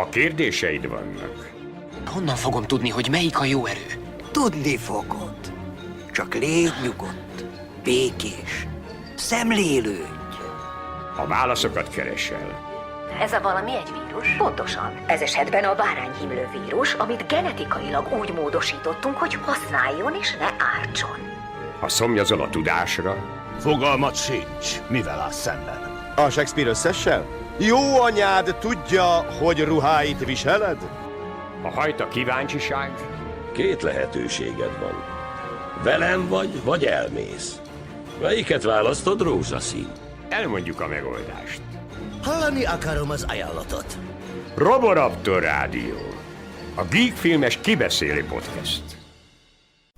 Ha kérdéseid vannak, Honnan fogom tudni, hogy melyik a jó erő? Tudni fogod. Csak légy nyugodt, békés, szemlélődj. ha válaszokat keresel, Ez a valami egy vírus? Pontosan. Ez esetben a bárányhimlő vírus, amit genetikailag úgy módosítottunk, hogy használjon és ne ártson. ha szomjazol a tudásra, Fogalmat sincs, mivel áll szemben. A Shakespeare összessel? Jó anyád tudja, hogy ruháit viseled? hajt a kíváncsiság, Két lehetőséged van. Velem vagy, vagy elmész. Melyiket választod, rózsaszín? elmondjuk a megoldást. Hallani akarom az ajánlatot. Roboraptor Rádió. A Geek Filmes kibeszélő podcast.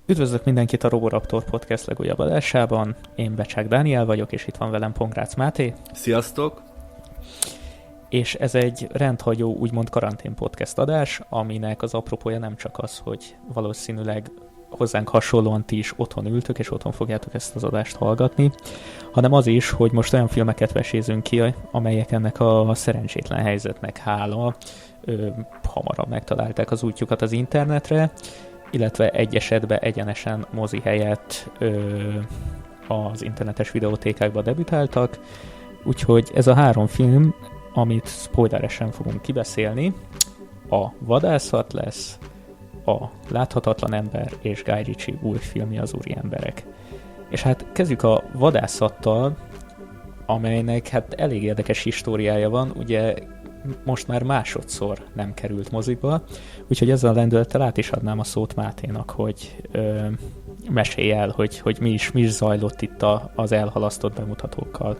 Üdvözlök mindenkit a Roboraptor Podcast legújabb adásában. Én Becsák Dániel vagyok, és itt van velem Pongrácz Máté, Sziasztok! És ez egy rendhagyó, úgymond karantén podcast adás, aminek az apropója nem csak az, hogy valószínűleg hozzánk hasonlóan ti is otthon ültök, és otthon fogjátok ezt az adást hallgatni, hanem az is, hogy most olyan filmeket vesézünk ki, amelyek ennek a szerencsétlen helyzetnek hála ö, hamarabb megtalálták az útjukat az internetre, illetve egy esetben egyenesen mozi helyett ö, az internetes videótékákba debütáltak, úgyhogy ez a három film, amit spoileresen fogunk kibeszélni, a Vadászat lesz, a Láthatatlan ember és Guy Ritchie új filmje az Úri emberek. És hát kezdjük a Vadászattal, amelynek hát elég érdekes históriája van, ugye most már másodszor nem került moziba, úgyhogy ezzel a lendülettel át is adnám a szót Máténak, hogy ö, mesélj el, hogy, hogy mi, is, mi is zajlott itt a, az elhalasztott bemutatókkal.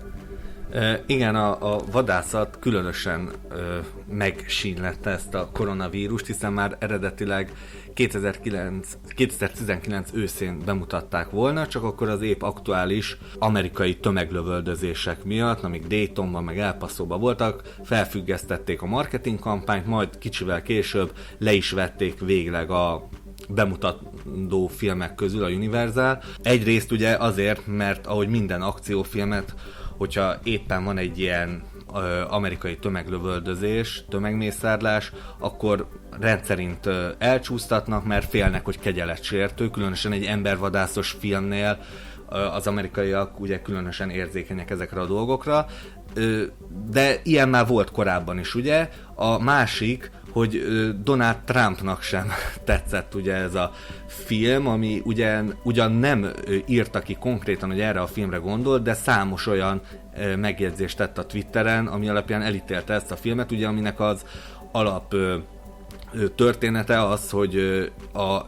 Igen, a, a vadászat különösen e, megsínlette ezt a koronavírust, hiszen már eredetileg 2009, 2019 őszén bemutatták volna, csak akkor az épp aktuális amerikai tömeglövöldözések miatt, amik Daytonban meg El Pasoban voltak, felfüggesztették a marketing kampányt, majd kicsivel később le is vették végleg a bemutatandó filmek közül a Universal. Egyrészt ugye azért, mert ahogy minden akciófilmet, hogyha éppen van egy ilyen amerikai tömeglövöldözés, tömegmészárlás, akkor rendszerint elcsúsztatnak, mert félnek, hogy kegyeletsértő, különösen egy embervadászos filmnél az amerikaiak ugye különösen érzékenyek ezekre a dolgokra, de ilyen már volt korábban is, ugye? A másik, hogy Donald Trumpnak sem tetszett ugye ez a film, ami ugyan, ugyan nem írta ki konkrétan, hogy erre a filmre gondol, de számos olyan megjegyzést tett a Twitteren, ami alapján elítélte ezt a filmet, ugye aminek az alap története az, hogy a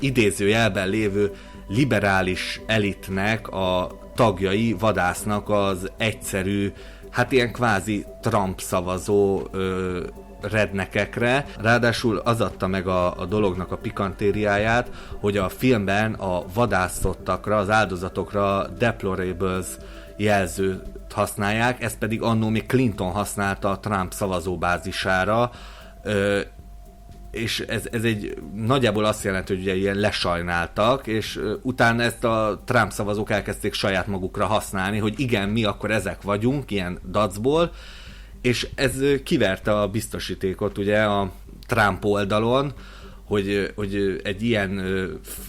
idézőjelben lévő liberális elitnek a tagjai vadásznak az egyszerű, hát ilyen kvázi Trump szavazó rednekekre. Ráadásul az adta meg a, a dolognak a pikantériáját, hogy a filmben a vadászottakra, az áldozatokra deplorables jelzőt használják, ez pedig annó még Clinton használta a Trump szavazóbázisára, ö, és ez, ez egy nagyjából azt jelenti, hogy ugye ilyen lesajnáltak, és utána ezt a Trump szavazók elkezdték saját magukra használni, hogy igen, mi akkor ezek vagyunk, ilyen dacból, és ez kiverte a biztosítékot ugye a Trump oldalon, hogy, hogy egy ilyen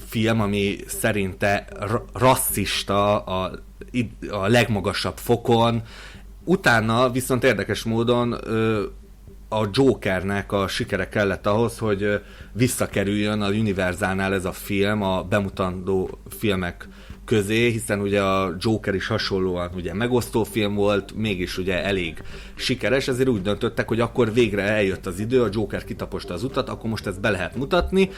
film, ami szerinte ra- rasszista a, a legmagasabb fokon, utána viszont érdekes módon a Jokernek a sikere kellett ahhoz, hogy visszakerüljön a Universalnál ez a film a bemutatandó filmek közé, hiszen ugye a Joker is hasonlóan ugye megosztó film volt, mégis ugye elég sikeres, ezért úgy döntöttek, hogy akkor végre eljött az idő, a Joker kitaposta az utat, akkor most ezt be lehet mutatni,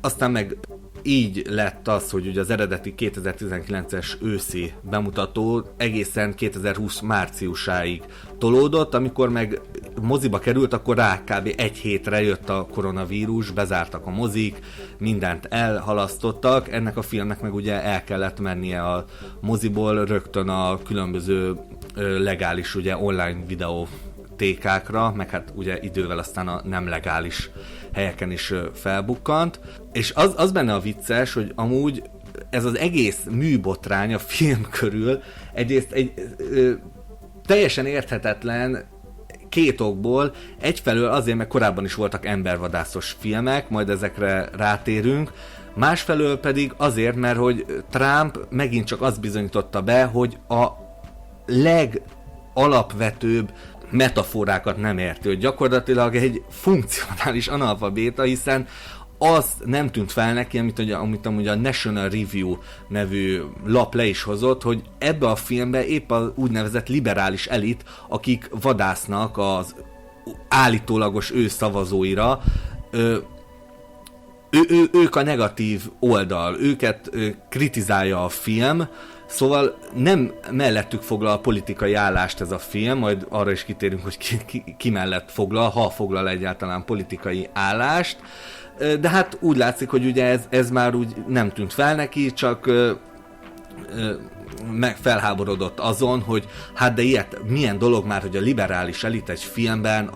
aztán meg így lett az, hogy ugye az eredeti 2019-es őszi bemutató egészen 2020 márciusáig tolódott, amikor meg moziba került, akkor rá kb. egy hétre jött a koronavírus, bezártak a mozik, mindent elhalasztottak, ennek a filmnek meg ugye el kellett mennie a moziból rögtön a különböző legális ugye online videó tékákra, meg hát ugye idővel aztán a nem legális helyeken is felbukkant. És az, az benne a vicces, hogy amúgy ez az egész műbotrány a film körül egyrészt egy ö, teljesen érthetetlen két okból. Egyfelől azért, mert korábban is voltak embervadászos filmek, majd ezekre rátérünk. Másfelől pedig azért, mert hogy Trump megint csak azt bizonyította be, hogy a legalapvetőbb metaforákat nem érti, hogy gyakorlatilag egy funkcionális analfabéta, hiszen az nem tűnt fel neki, amit, ugye, amit amúgy a National Review nevű lap le is hozott, hogy ebbe a filmbe épp az úgynevezett liberális elit, akik vadásznak az állítólagos ő szavazóira, ö, ő, ő, ők a negatív oldal, őket ö, kritizálja a film, Szóval nem mellettük foglal a politikai állást ez a film, majd arra is kitérünk, hogy ki, ki, ki mellett foglal, ha foglal egyáltalán politikai állást. De hát úgy látszik, hogy ugye ez, ez már úgy nem tűnt fel neki, csak ö, meg felháborodott azon, hogy hát de ilyet, milyen dolog már, hogy a liberális elit egy filmben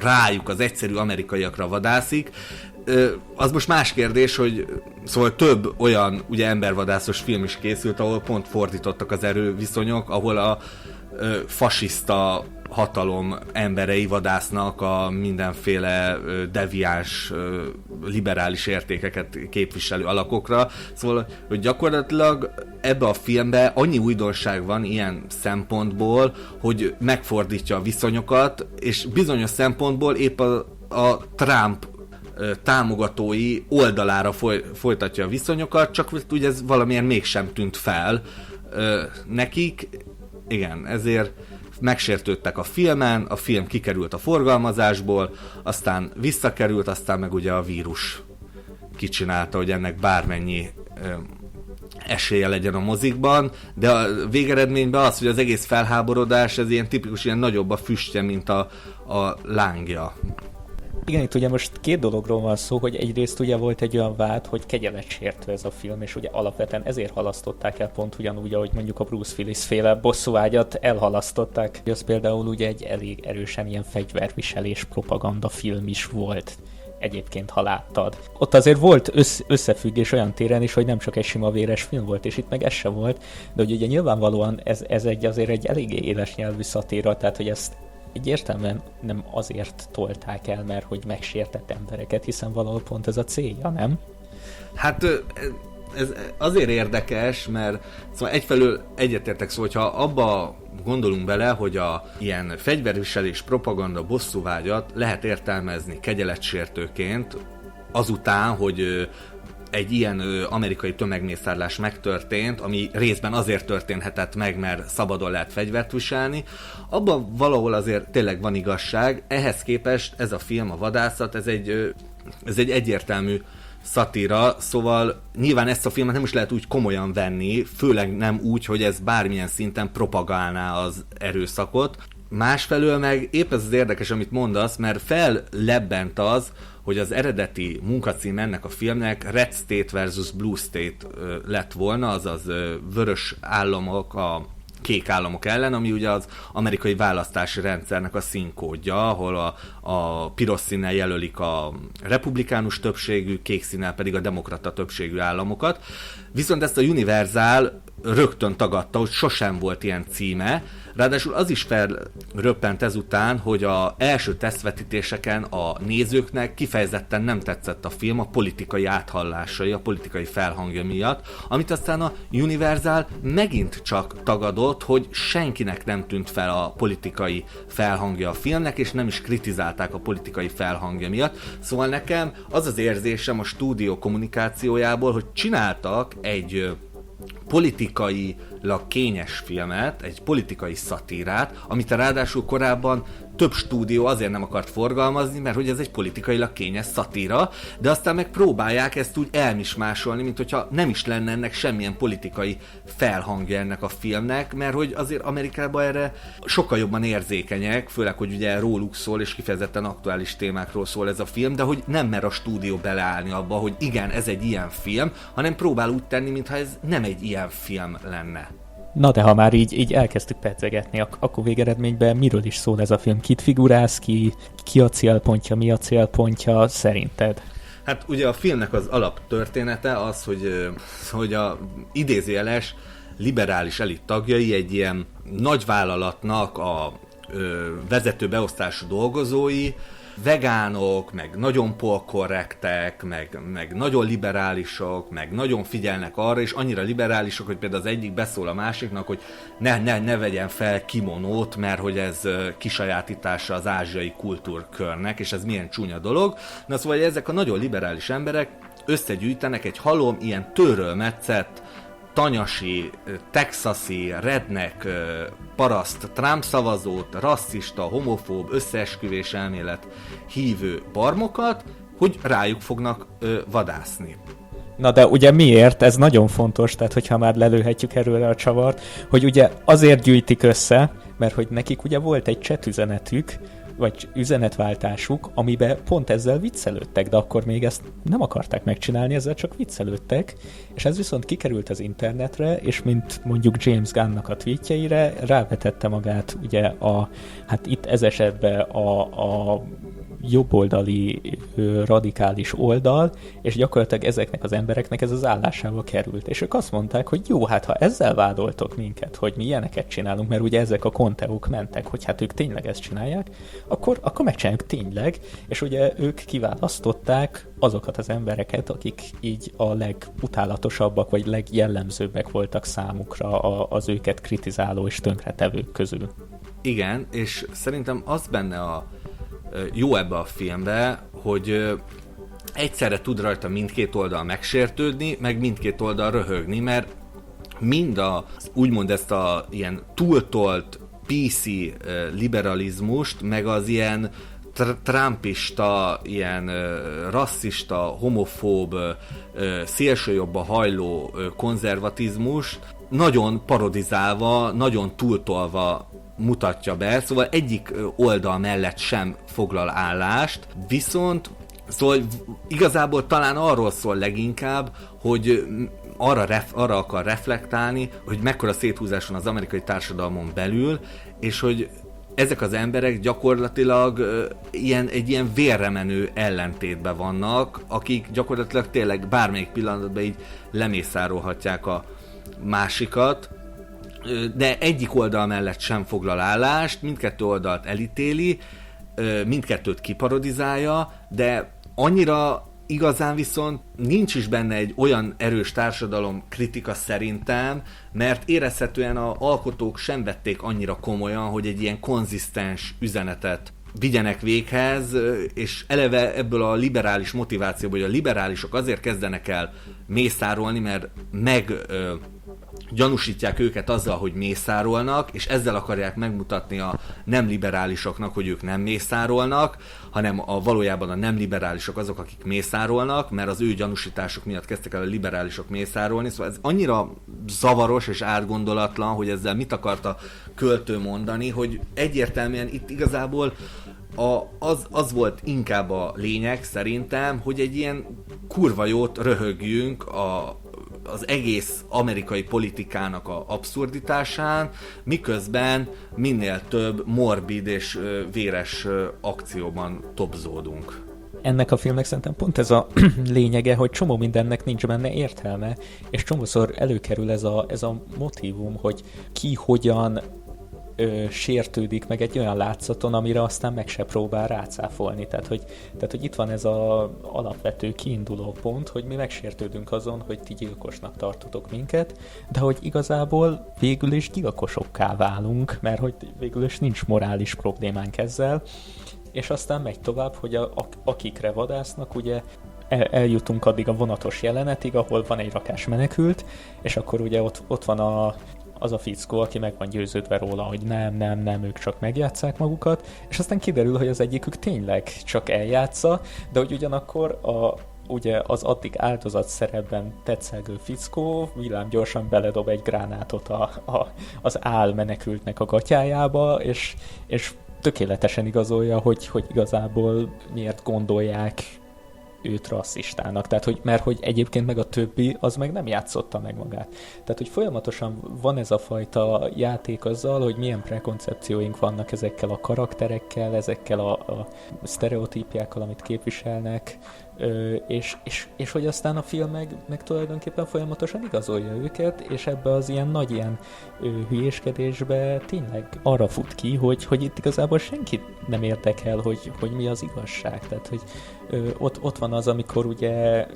rájuk, az egyszerű amerikaiakra vadászik, az most más kérdés, hogy szóval több olyan ugye embervadászos film is készült, ahol pont fordítottak az erőviszonyok, ahol a fasiszta hatalom emberei vadásznak a mindenféle deviáns, liberális értékeket képviselő alakokra. Szóval, hogy gyakorlatilag ebbe a filmbe annyi újdonság van ilyen szempontból, hogy megfordítja a viszonyokat, és bizonyos szempontból épp a, a Trump támogatói oldalára foly, folytatja a viszonyokat, csak ugye ez valamilyen mégsem tűnt fel nekik. Igen, ezért megsértődtek a filmen, a film kikerült a forgalmazásból, aztán visszakerült, aztán meg ugye a vírus kicsinálta, hogy ennek bármennyi ö, esélye legyen a mozikban, de a végeredményben az, hogy az egész felháborodás, ez ilyen tipikus, ilyen nagyobb a füstje, mint a, a lángja. Igen, itt ugye most két dologról van szó, hogy egyrészt ugye volt egy olyan vád, hogy kegyeletsértő ez a film, és ugye alapvetően ezért halasztották el pont ugyanúgy, ahogy mondjuk a Bruce Willis féle bosszúágyat elhalasztották. Az például ugye egy elég erősen ilyen fegyverviselés propaganda film is volt egyébként, ha láttad. Ott azért volt össz- összefüggés olyan téren is, hogy nem csak egy sima véres film volt, és itt meg ez se volt, de hogy ugye nyilvánvalóan ez, ez egy azért egy eléggé éles nyelvű szatíra, tehát hogy ezt egyértelműen nem azért tolták el, mert hogy megsértett embereket, hiszen valahol pont ez a célja, nem? Hát ez azért érdekes, mert szóval egyfelől egyetértek, szóval hogyha abba gondolunk bele, hogy a ilyen fegyverviselés, propaganda, bosszúvágyat lehet értelmezni kegyeletsértőként, azután, hogy egy ilyen amerikai tömegmészárlás megtörtént, ami részben azért történhetett meg, mert szabadon lehet fegyvert viselni, abban valahol azért tényleg van igazság. Ehhez képest ez a film, a vadászat, ez egy, ez egy egyértelmű szatíra, szóval nyilván ezt a filmet nem is lehet úgy komolyan venni, főleg nem úgy, hogy ez bármilyen szinten propagálná az erőszakot. Másfelől meg épp ez az érdekes, amit mondasz, mert fellebbent az, hogy az eredeti munkacím ennek a filmnek Red State versus Blue State lett volna, azaz vörös államok a kék államok ellen, ami ugye az amerikai választási rendszernek a színkódja, ahol a, a piros színnel jelölik a republikánus többségű, kék színnel pedig a demokrata többségű államokat. Viszont ezt a Universal rögtön tagadta, hogy sosem volt ilyen címe, Ráadásul az is felröppent ezután, hogy a első tesztvetítéseken a nézőknek kifejezetten nem tetszett a film a politikai áthallásai, a politikai felhangja miatt, amit aztán a Universal megint csak tagadott, hogy senkinek nem tűnt fel a politikai felhangja a filmnek, és nem is kritizálták a politikai felhangja miatt. Szóval nekem az az érzésem a stúdió kommunikációjából, hogy csináltak egy politikailag kényes filmet, egy politikai szatírát, amit ráadásul korábban több stúdió azért nem akart forgalmazni, mert hogy ez egy politikailag kényes szatíra, de aztán meg próbálják ezt úgy elmismásolni, mint hogyha nem is lenne ennek semmilyen politikai felhangja ennek a filmnek, mert hogy azért Amerikában erre sokkal jobban érzékenyek, főleg, hogy ugye róluk szól, és kifejezetten aktuális témákról szól ez a film, de hogy nem mer a stúdió beleállni abba, hogy igen, ez egy ilyen film, hanem próbál úgy tenni, mintha ez nem egy ilyen film lenne. Na de ha már így, így elkezdtük pedzegetni, ak- akkor végeredményben miről is szól ez a film? Kit figurálsz ki? Ki a célpontja? Mi a célpontja szerinted? Hát ugye a filmnek az alaptörténete az, hogy, hogy a idézőjeles liberális elit tagjai egy ilyen nagyvállalatnak a ö, vezető beosztású dolgozói, vegánok, meg nagyon polkorrektek, meg, meg nagyon liberálisok, meg nagyon figyelnek arra, és annyira liberálisok, hogy például az egyik beszól a másiknak, hogy ne, ne, ne vegyen fel kimonót, mert hogy ez kisajátítása az ázsiai kultúrkörnek, és ez milyen csúnya dolog. Na szóval ezek a nagyon liberális emberek összegyűjtenek egy halom ilyen törölmetszett tanyasi, texasi, redneck, paraszt, Trump szavazót, rasszista, homofób, összeesküvés elmélet hívő barmokat, hogy rájuk fognak ö, vadászni. Na de ugye miért? Ez nagyon fontos, tehát hogyha már lelőhetjük erőre a csavart, hogy ugye azért gyűjtik össze, mert hogy nekik ugye volt egy chat üzenetük, vagy üzenetváltásuk, amiben pont ezzel viccelődtek, de akkor még ezt nem akarták megcsinálni, ezzel csak viccelődtek, és ez viszont kikerült az internetre, és mint mondjuk James Gunnnak a tweetjeire, rávetette magát ugye a, hát itt ez esetben a, a jobboldali radikális oldal, és gyakorlatilag ezeknek az embereknek ez az állásába került. És ők azt mondták, hogy jó, hát ha ezzel vádoltok minket, hogy mi ilyeneket csinálunk, mert ugye ezek a konteók mentek, hogy hát ők tényleg ezt csinálják, akkor, akkor megcsináljuk tényleg, és ugye ők kiválasztották azokat az embereket, akik így a legutálatosabbak, vagy legjellemzőbbek voltak számukra az őket kritizáló és tönkretevők közül. Igen, és szerintem az benne a jó ebbe a filmbe, hogy egyszerre tud rajta mindkét oldal megsértődni, meg mindkét oldal röhögni, mert mind a, úgymond ezt a ilyen túltolt PC liberalizmust, meg az ilyen tr- trumpista, ilyen rasszista, homofób, szélsőjobba hajló konzervatizmus nagyon parodizálva, nagyon túltolva mutatja be, szóval egyik oldal mellett sem foglal állást, viszont Szóval igazából talán arról szól leginkább, hogy arra, ref, arra akar reflektálni, hogy mekkora széthúzás van az amerikai társadalmon belül, és hogy ezek az emberek gyakorlatilag ilyen, egy ilyen vérremenő ellentétben vannak, akik gyakorlatilag tényleg bármelyik pillanatban így lemészárolhatják a másikat, de egyik oldal mellett sem foglal állást, mindkettő oldalt elítéli, mindkettőt kiparodizálja, de annyira igazán viszont nincs is benne egy olyan erős társadalom kritika szerintem, mert érezhetően a alkotók sem vették annyira komolyan, hogy egy ilyen konzisztens üzenetet vigyenek véghez, és eleve ebből a liberális motivációból, hogy a liberálisok azért kezdenek el mészárolni, mert meg gyanúsítják őket azzal, hogy mészárolnak, és ezzel akarják megmutatni a nem liberálisoknak, hogy ők nem mészárolnak, hanem a valójában a nem liberálisok azok, akik mészárolnak, mert az ő gyanúsítások miatt kezdtek el a liberálisok mészárolni, szóval ez annyira zavaros és átgondolatlan, hogy ezzel mit akart a költő mondani, hogy egyértelműen itt igazából a, az, az volt inkább a lényeg szerintem, hogy egy ilyen kurva jót röhögjünk a, az egész amerikai politikának a abszurditásán, miközben minél több morbid és véres akcióban topzódunk. Ennek a filmnek szerintem pont ez a lényege, hogy csomó mindennek nincs benne értelme, és csomószor előkerül ez a, ez a motivum, hogy ki hogyan ö, sértődik meg egy olyan látszaton, amire aztán meg se próbál rácáfolni. Tehát hogy, tehát, hogy itt van ez az alapvető kiinduló pont, hogy mi megsértődünk azon, hogy ti gyilkosnak tartotok minket, de hogy igazából végül is gyilkosokká válunk, mert hogy végül is nincs morális problémánk ezzel, és aztán megy tovább, hogy a, akikre vadásznak, ugye el, eljutunk addig a vonatos jelenetig, ahol van egy rakás menekült, és akkor ugye ott, ott van a az a fickó, aki meg van győződve róla, hogy nem, nem, nem, ők csak megjátszák magukat, és aztán kiderül, hogy az egyikük tényleg csak eljátsza, de hogy ugyanakkor a, ugye az addig áldozat szerepben tetszelgő fickó villám gyorsan beledob egy gránátot a, a, az áll menekültnek a gatyájába, és, és tökéletesen igazolja, hogy, hogy igazából miért gondolják őt rasszistának. Tehát, hogy, mert hogy egyébként meg a többi, az meg nem játszotta meg magát. Tehát, hogy folyamatosan van ez a fajta játék azzal, hogy milyen prekoncepcióink vannak ezekkel a karakterekkel, ezekkel a, a sztereotípiákkal, amit képviselnek, Ö, és, és, és hogy aztán a film meg, meg tulajdonképpen folyamatosan igazolja őket, és ebbe az ilyen nagy ilyen ö, hülyéskedésbe tényleg arra fut ki, hogy, hogy itt igazából senki nem érdekel, hogy, hogy mi az igazság. Tehát, hogy ott, ott van az, amikor ugye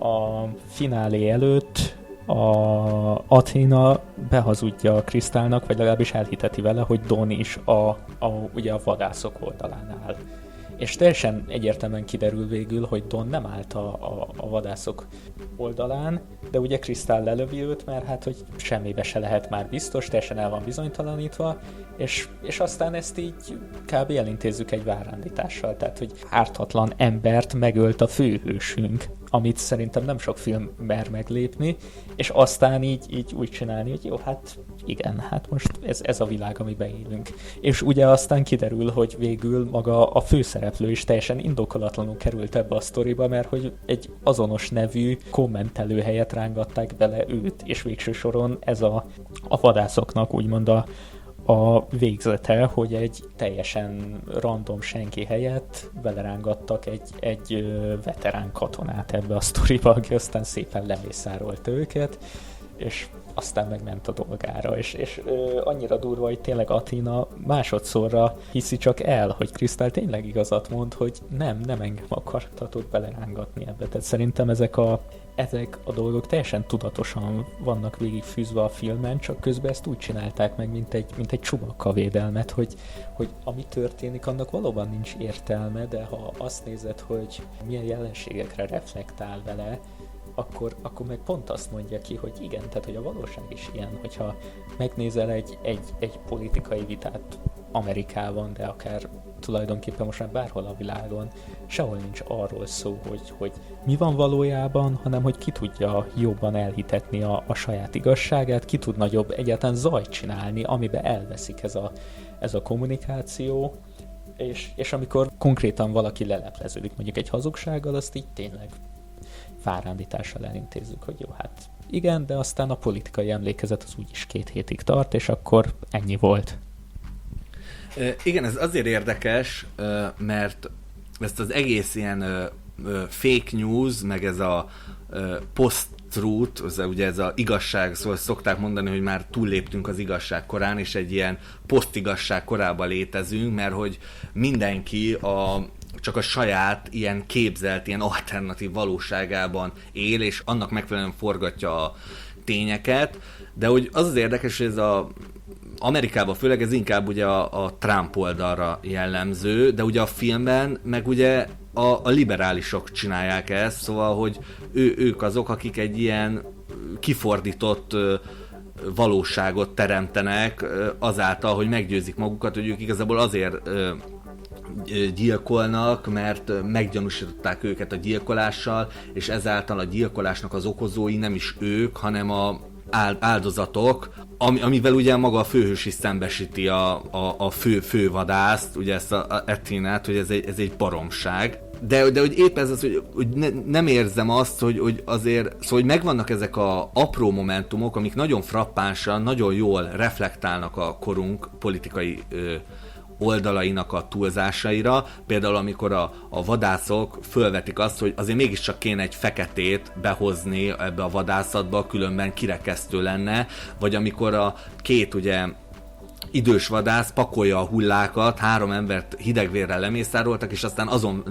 a finálé előtt a Athena behazudja a Krisztálnak, vagy legalábbis elhiteti vele, hogy Don is a, a, ugye a vadászok oldalán áll. És teljesen egyértelműen kiderül végül, hogy Don nem állt a, a, a vadászok oldalán, de ugye Krisztál lelövi őt, mert hát, hogy semmibe se lehet már biztos, teljesen el van bizonytalanítva, és, és aztán ezt így kb. elintézzük egy várándítással, tehát, hogy ártatlan embert megölt a főhősünk, amit szerintem nem sok film mer meglépni, és aztán így, így úgy csinálni, hogy jó, hát igen, hát most ez, ez a világ, amiben élünk. És ugye aztán kiderül, hogy végül maga a főszereplő is teljesen indokolatlanul került ebbe a sztoriba, mert hogy egy azonos nevű kommentelő helyet rángatták bele őt, és végső soron ez a, a vadászoknak úgymond a, a végzete, hogy egy teljesen random senki helyett belerángattak egy, egy veterán katonát ebbe a sztoriba, aki aztán szépen lemészárolt őket, és aztán megment a dolgára, és, és ö, annyira durva, hogy tényleg Atina másodszorra hiszi csak el, hogy Krisztál tényleg igazat mond, hogy nem, nem engem akartatok belerángatni ebbe. Tehát szerintem ezek a, ezek a dolgok teljesen tudatosan vannak végigfűzve a filmen, csak közben ezt úgy csinálták meg, mint egy, mint egy csubakka védelmet, hogy, hogy ami történik, annak valóban nincs értelme, de ha azt nézed, hogy milyen jelenségekre reflektál vele, akkor, akkor meg pont azt mondja ki, hogy igen, tehát hogy a valóság is ilyen, hogyha megnézel egy, egy, egy politikai vitát Amerikában, de akár tulajdonképpen most már bárhol a világon, sehol nincs arról szó, hogy, hogy mi van valójában, hanem hogy ki tudja jobban elhitetni a, a saját igazságát, ki tud nagyobb egyáltalán zajt csinálni, amiben elveszik ez a, ez a kommunikáció, és, és amikor konkrétan valaki lelepleződik mondjuk egy hazugsággal, azt így tényleg fárándítással elintézzük, hogy jó, hát igen, de aztán a politikai emlékezet az úgyis két hétig tart, és akkor ennyi volt. Igen, ez azért érdekes, mert ezt az egész ilyen fake news, meg ez a post truth, az, ugye ez a igazság, szóval szokták mondani, hogy már túlléptünk az igazság korán, és egy ilyen posztigazság korába létezünk, mert hogy mindenki a csak a saját ilyen képzelt, ilyen alternatív valóságában él, és annak megfelelően forgatja a tényeket, de hogy az az érdekes, hogy ez a Amerikában főleg ez inkább ugye a, a Trump oldalra jellemző, de ugye a filmben meg ugye a, a liberálisok csinálják ezt, szóval, hogy ő, ők azok, akik egy ilyen kifordított valóságot teremtenek azáltal, hogy meggyőzik magukat, hogy ők igazából azért gyilkolnak, mert meggyanúsították őket a gyilkolással, és ezáltal a gyilkolásnak az okozói nem is ők, hanem a áldozatok, ami, amivel ugye maga a főhős is szembesíti a, a, a fő, fővadászt, ugye ezt a, a Etinát, hogy ez egy, ez egy baromság. De, de hogy épp ez az, hogy, hogy ne, nem érzem azt, hogy, hogy azért, szóval hogy megvannak ezek a apró momentumok, amik nagyon frappánsan, nagyon jól reflektálnak a korunk politikai ö, oldalainak a túlzásaira, például amikor a, a vadászok fölvetik azt, hogy azért mégiscsak kéne egy feketét behozni ebbe a vadászatba, különben kirekesztő lenne, vagy amikor a két ugye idős vadász pakolja a hullákat, három embert hidegvérrel lemészároltak, és aztán azon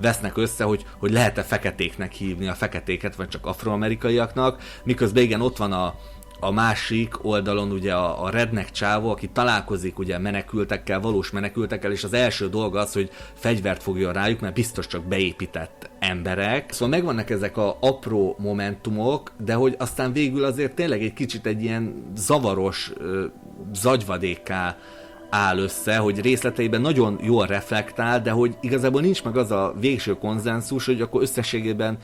vesznek össze, hogy, hogy lehet-e feketéknek hívni a feketéket, vagy csak afroamerikaiaknak, miközben igen, ott van a, a másik oldalon ugye a, a rednek csávó, aki találkozik ugye menekültekkel, valós menekültekkel, és az első dolga az, hogy fegyvert fogja rájuk, mert biztos csak beépített emberek. Szóval megvannak ezek a apró momentumok, de hogy aztán végül azért tényleg egy kicsit egy ilyen zavaros zagyvadékká áll össze, hogy részleteiben nagyon jól reflektál, de hogy igazából nincs meg az a végső konzenzus, hogy akkor összességében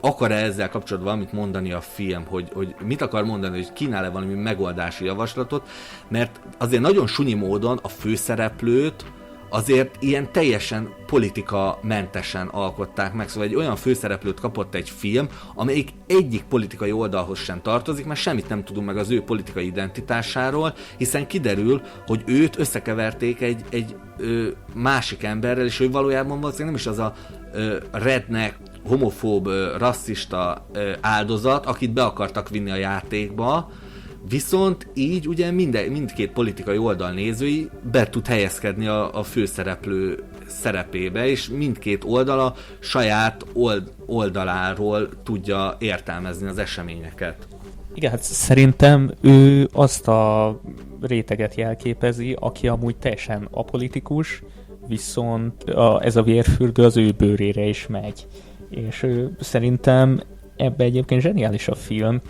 akar-e ezzel kapcsolatban valamit mondani a film, hogy, hogy mit akar mondani, hogy kínál-e valami megoldási javaslatot, mert azért nagyon sunyi módon a főszereplőt azért ilyen teljesen politika mentesen alkották meg. Szóval egy olyan főszereplőt kapott egy film, amelyik egyik politikai oldalhoz sem tartozik, mert semmit nem tudunk meg az ő politikai identitásáról, hiszen kiderül, hogy őt összekeverték egy, egy ö, másik emberrel, és ő valójában valószínűleg nem is az a ö, redneck, homofób, ö, rasszista ö, áldozat, akit be akartak vinni a játékba, Viszont így ugye minden, mindkét politikai oldal nézői be tud helyezkedni a, a főszereplő szerepébe, és mindkét oldala saját old, oldaláról tudja értelmezni az eseményeket. Igen, hát szerintem ő azt a réteget jelképezi, aki amúgy teljesen apolitikus, viszont a, ez a vérfürdő az ő bőrére is megy. És ő, szerintem ebbe egyébként zseniális a film,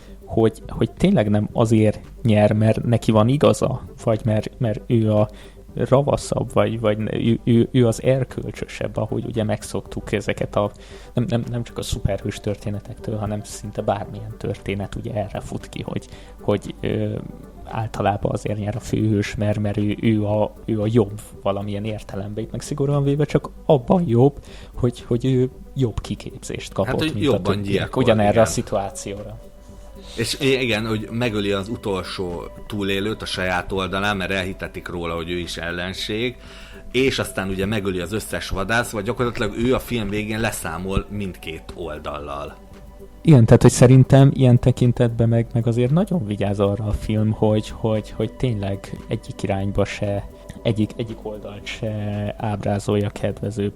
hogy, hogy tényleg nem azért nyer, mert neki van igaza, vagy mert, mert ő a ravaszabb, vagy, vagy ő, ő, ő az erkölcsösebb, ahogy ugye megszoktuk ezeket a, nem, nem, nem csak a szuperhős történetektől, hanem szinte bármilyen történet ugye erre fut ki, hogy, hogy ö, általában azért nyer a főhős, mert, mert ő, ő, a, ő a jobb valamilyen értelemben, itt meg szigorúan véve csak abban jobb, hogy, hogy ő jobb kiképzést kapott, hát, mint jobban a többiek, ugyanerre igen. a szituációra. És igen, hogy megöli az utolsó túlélőt a saját oldalán, mert elhitetik róla, hogy ő is ellenség, és aztán ugye megöli az összes vadász, vagy gyakorlatilag ő a film végén leszámol mindkét oldallal. Igen, tehát hogy szerintem ilyen tekintetben meg, meg azért nagyon vigyáz arra a film, hogy, hogy, hogy tényleg egyik irányba se, egyik, egyik oldalt se ábrázolja kedvezőbb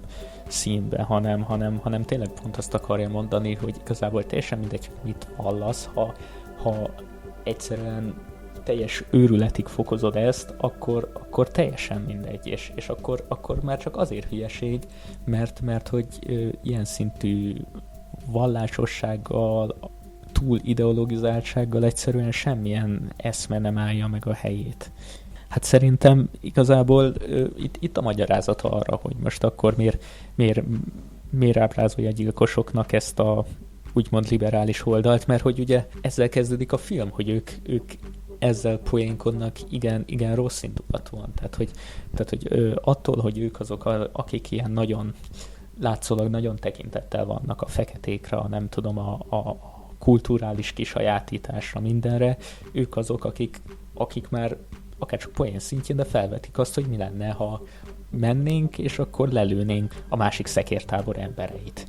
színbe, hanem, hanem, hanem tényleg pont azt akarja mondani, hogy igazából teljesen mindegy, mit hallasz, ha, ha egyszerűen teljes őrületig fokozod ezt, akkor, akkor teljesen mindegy, és, és akkor, akkor már csak azért hülyeség, mert, mert hogy ö, ilyen szintű vallásossággal, túl ideologizáltsággal egyszerűen semmilyen eszme nem állja meg a helyét. Hát szerintem igazából uh, itt, itt a magyarázata arra, hogy most akkor miért, miért, miért ábrázolja a gyilkosoknak ezt a úgymond liberális oldalt, mert hogy ugye ezzel kezdődik a film, hogy ők, ők ezzel poénkodnak igen, igen rossz indulatúan. Tehát, hogy, tehát, hogy ö, attól, hogy ők azok, a, akik ilyen nagyon látszólag nagyon tekintettel vannak a feketékre, a nem tudom, a, a kulturális kisajátításra, mindenre, ők azok, akik, akik már akár csak poén szintjén, de felvetik azt, hogy mi lenne, ha mennénk, és akkor lelőnénk a másik szekértábor embereit.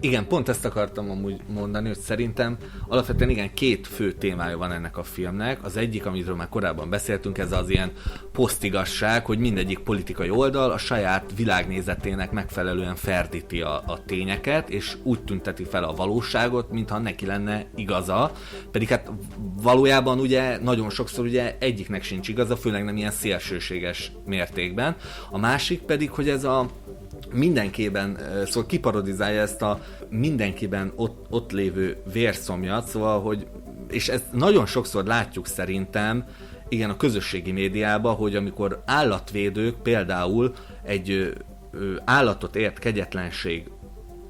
Igen, pont ezt akartam amúgy mondani, hogy szerintem alapvetően igen, két fő témája van ennek a filmnek. Az egyik, amiről már korábban beszéltünk, ez az ilyen posztigasság, hogy mindegyik politikai oldal a saját világnézetének megfelelően ferdíti a, a tényeket, és úgy tünteti fel a valóságot, mintha neki lenne igaza. Pedig hát valójában ugye nagyon sokszor ugye egyiknek sincs igaza, főleg nem ilyen szélsőséges mértékben. A másik pedig, hogy ez a mindenkiben, szóval kiparodizálja ezt a mindenkiben ott, ott lévő vérszomjat, szóval, hogy és ezt nagyon sokszor látjuk szerintem, igen, a közösségi médiában, hogy amikor állatvédők például egy állatot ért kegyetlenség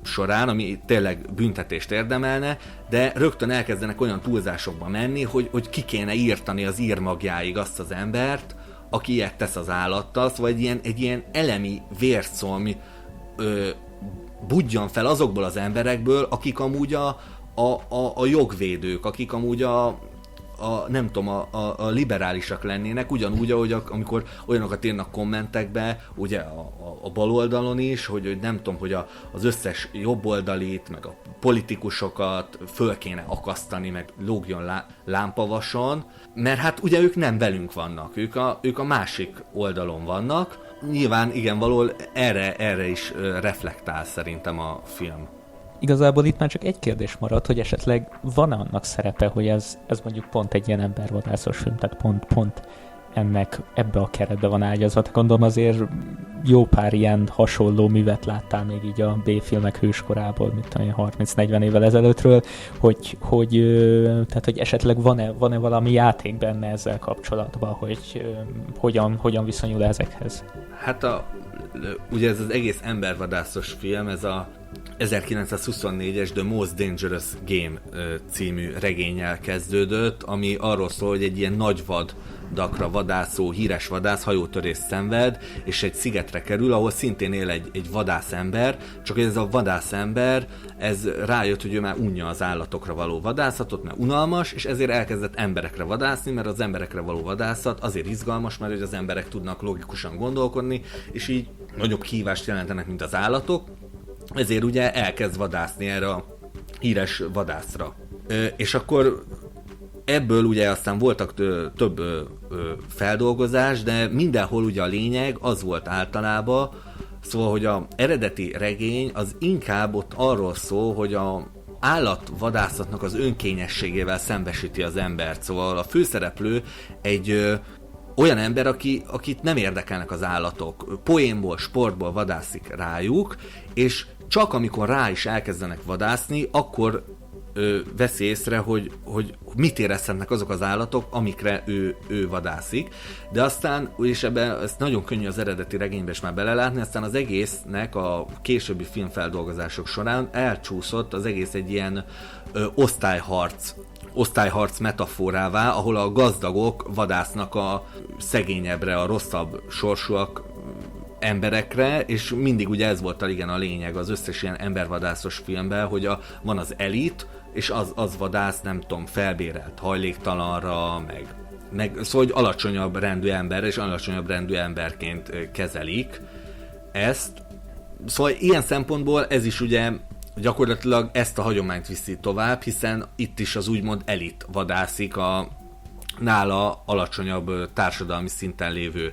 során, ami tényleg büntetést érdemelne, de rögtön elkezdenek olyan túlzásokba menni, hogy, hogy ki kéne írtani az írmagjáig azt az embert, aki ilyet tesz az állattal, szóval egy ilyen, egy ilyen elemi vérszolmi ö, budjan fel azokból az emberekből, akik amúgy a, a, a, a jogvédők, akik amúgy a, a, nem tudom, a, a, a liberálisak lennének, ugyanúgy, ahogy a, amikor olyanokat írnak kommentekbe, ugye a, a, a bal oldalon is, hogy, hogy nem tudom, hogy a, az összes jobboldalit, meg a politikusokat föl kéne akasztani, meg lógjon lá, lámpavason, mert hát ugye ők nem velünk vannak, ők a, ők a másik oldalon vannak. Nyilván igen, való erre, erre is reflektál szerintem a film. Igazából itt már csak egy kérdés maradt, hogy esetleg van -e annak szerepe, hogy ez, ez mondjuk pont egy ilyen embervadászos film, tehát pont, pont ennek ebbe a keretbe van ágyazva. Gondolom azért jó pár ilyen hasonló művet láttál még így a B-filmek hőskorából, mint a 30-40 évvel ezelőttről, hogy, hogy, tehát, hogy esetleg van-e, van-e valami játék benne ezzel kapcsolatban, hogy hogyan, hogyan viszonyul ezekhez? Hát a, ugye ez az egész embervadászos film, ez a 1924-es The Most Dangerous Game című regényel kezdődött, ami arról szól, hogy egy ilyen nagy vadakra vadászó, híres vadász hajótörés szenved, és egy szigetre kerül, ahol szintén él egy, egy vadászember, csak ez a vadászember, ez rájött, hogy ő már unja az állatokra való vadászatot, mert unalmas, és ezért elkezdett emberekre vadászni, mert az emberekre való vadászat azért izgalmas, mert hogy az emberek tudnak logikusan gondolkodni, és így nagyobb kívást jelentenek, mint az állatok, ezért ugye elkezd vadászni erre a híres vadászra. És akkor ebből ugye aztán voltak több feldolgozás, de mindenhol ugye a lényeg az volt általában, szóval, hogy a eredeti regény az inkább ott arról szól, hogy a állatvadászatnak az önkényességével szembesíti az embert. Szóval a főszereplő egy ö, olyan ember, aki, akit nem érdekelnek az állatok. Poénból, sportból vadászik rájuk, és csak amikor rá is elkezdenek vadászni, akkor ö, veszi észre, hogy, hogy mit érezhetnek azok az állatok, amikre ő, ő vadászik. De aztán, és ebben ezt nagyon könnyű az eredeti regénybe is már belelátni, aztán az egésznek a későbbi filmfeldolgozások során elcsúszott az egész egy ilyen ö, osztályharc osztályharc metaforává, ahol a gazdagok vadásznak a szegényebbre, a rosszabb sorsúak emberekre, és mindig ugye ez volt a, igen a lényeg az összes ilyen embervadászos filmben, hogy a, van az elit, és az, az vadász, nem tudom, felbérelt hajléktalanra, meg, meg szóval, hogy alacsonyabb rendű ember, és alacsonyabb rendű emberként kezelik ezt. Szóval ilyen szempontból ez is ugye gyakorlatilag ezt a hagyományt viszi tovább, hiszen itt is az úgymond elit vadászik a nála alacsonyabb társadalmi szinten lévő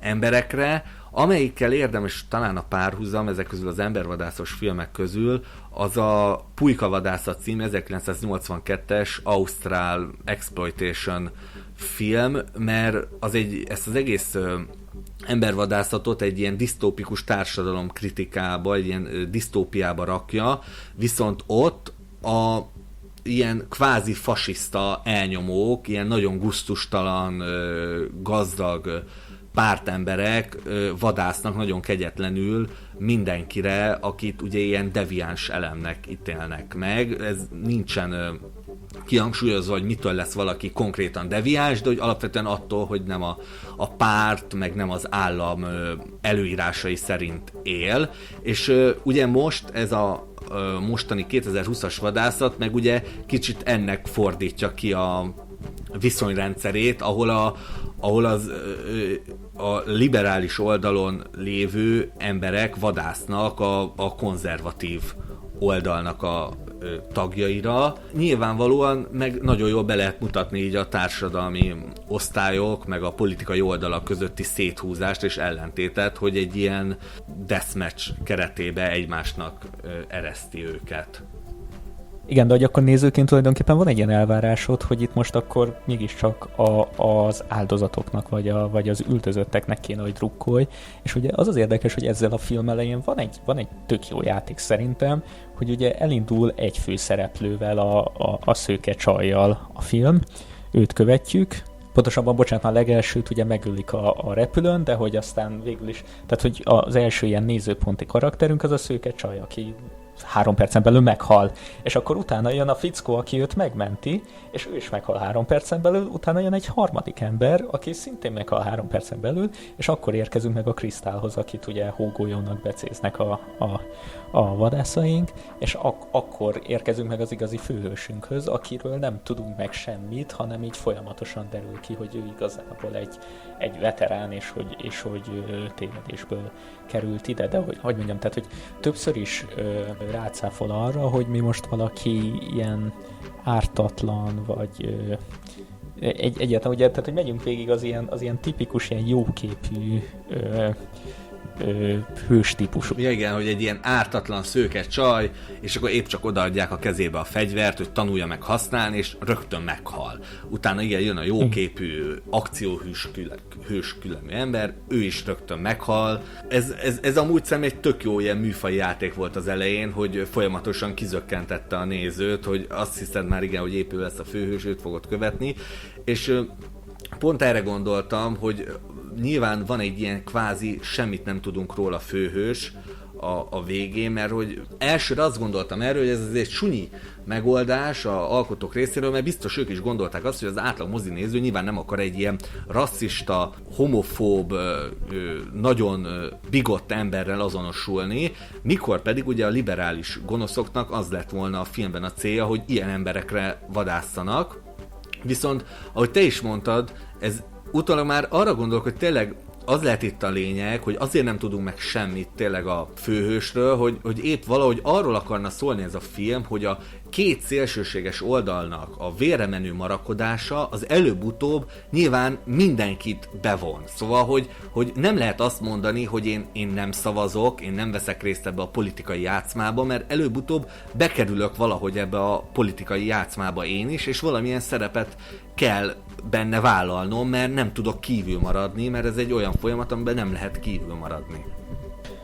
emberekre, Amelyikkel érdemes talán a párhuzam ezek közül az embervadászos filmek közül, az a Pulyka vadászat cím 1982-es Ausztrál Exploitation film, mert az egy, ezt az egész embervadászatot egy ilyen disztópikus társadalom kritikába, egy ilyen disztópiába rakja, viszont ott a ilyen kvázi fasiszta elnyomók, ilyen nagyon guztustalan, gazdag pártemberek vadásznak nagyon kegyetlenül mindenkire, akit ugye ilyen deviáns elemnek ítélnek meg. Ez nincsen kihangsúlyozva, hogy mitől lesz valaki konkrétan deviáns, de hogy alapvetően attól, hogy nem a, a párt, meg nem az állam előírásai szerint él. És ugye most ez a mostani 2020-as vadászat, meg ugye kicsit ennek fordítja ki a viszonyrendszerét, ahol, a, ahol az a liberális oldalon lévő emberek vadásznak a, a konzervatív oldalnak a tagjaira. Nyilvánvalóan meg nagyon jól be lehet mutatni így a társadalmi osztályok, meg a politikai oldalak közötti széthúzást és ellentétet, hogy egy ilyen deathmatch keretébe egymásnak ereszti őket. Igen, de hogy akkor nézőként tulajdonképpen van egy ilyen elvárásod, hogy itt most akkor mégiscsak a, az áldozatoknak, vagy, a, vagy az ültözötteknek kéne, hogy drukkolj. És ugye az az érdekes, hogy ezzel a film elején van egy, van egy tök jó játék szerintem, hogy ugye elindul egy főszereplővel, a, a, a szőke csajjal a film, őt követjük, pontosabban, bocsánat, a legelsőt ugye megölik a, a repülőn, de hogy aztán végül is, tehát hogy az első ilyen nézőponti karakterünk az a szőke csaj, aki három percen belül meghal. És akkor utána jön a fickó, aki őt megmenti, és ő is meghal három percen belül, utána jön egy harmadik ember, aki szintén meghal három percen belül, és akkor érkezünk meg a Krisztálhoz, akit ugye hógolyónak becéznek a, a, a vadászaink, és ak- akkor érkezünk meg az igazi főhősünkhöz, akiről nem tudunk meg semmit, hanem így folyamatosan derül ki, hogy ő igazából egy, egy veterán, és hogy, és hogy tévedésből került ide, de hogy, hogy mondjam, tehát hogy többször is ö, rácáfol arra, hogy mi most valaki ilyen ártatlan, vagy ö, egy, egyáltalán, ugye, tehát hogy megyünk végig az ilyen, az ilyen tipikus, ilyen jóképű ö, ö, hős típusú. Ja, igen, hogy egy ilyen ártatlan szőke csaj, és akkor épp csak odaadják a kezébe a fegyvert, hogy tanulja meg használni, és rögtön meghal. Utána igen, jön a jóképű, akcióhős hős különű ember, ő is rögtön meghal. Ez, ez, ez amúgy szem egy tök jó ilyen műfai játék volt az elején, hogy folyamatosan kizökkentette a nézőt, hogy azt hiszed már igen, hogy épül lesz a főhős, őt fogod követni, és pont erre gondoltam, hogy nyilván van egy ilyen kvázi semmit nem tudunk róla főhős, a, a végén, mert hogy elsőre azt gondoltam erről, hogy ez egy sunyi megoldás a alkotók részéről, mert biztos ők is gondolták azt, hogy az átlag mozi néző nyilván nem akar egy ilyen rasszista, homofób, nagyon bigott emberrel azonosulni, mikor pedig ugye a liberális gonoszoknak az lett volna a filmben a célja, hogy ilyen emberekre vadásszanak, Viszont, ahogy te is mondtad, ez utólag már arra gondolok, hogy tényleg az lehet itt a lényeg, hogy azért nem tudunk meg semmit tényleg a főhősről, hogy, hogy épp valahogy arról akarna szólni ez a film, hogy a két szélsőséges oldalnak a véremenő marakodása az előbb-utóbb nyilván mindenkit bevon. Szóval, hogy, hogy nem lehet azt mondani, hogy én, én nem szavazok, én nem veszek részt ebbe a politikai játszmába, mert előbb-utóbb bekerülök valahogy ebbe a politikai játszmába én is, és valamilyen szerepet kell benne vállalnom, mert nem tudok kívül maradni, mert ez egy olyan folyamat, amiben nem lehet kívül maradni.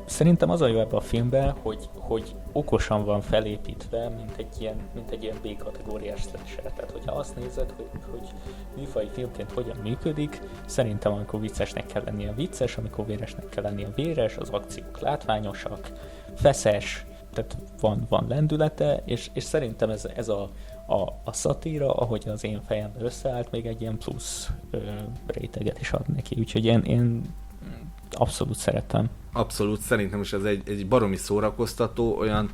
Szerintem az a jó ebben a filmben, hogy, hogy okosan van felépítve, mint egy ilyen, mint egy ilyen B-kategóriás slasher. Tehát, hogyha azt nézed, hogy, hogy műfai filmként hogyan működik, szerintem amikor viccesnek kell lennie vicces, amikor véresnek kell lennie véres, az akciók látványosak, feszes, tehát van, van lendülete, és, és szerintem ez, ez a, a, a szatíra, ahogy az én fejemben összeállt, még egy ilyen plusz ö, réteget is ad neki, úgyhogy én, én abszolút szeretem. Abszolút, szerintem is ez egy, egy baromi szórakoztató, olyan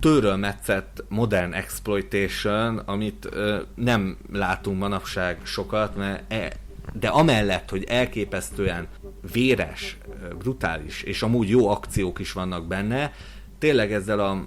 tőről metszett modern exploitation, amit ö, nem látunk manapság sokat, mert e, de amellett, hogy elképesztően véres, brutális, és amúgy jó akciók is vannak benne, tényleg ezzel a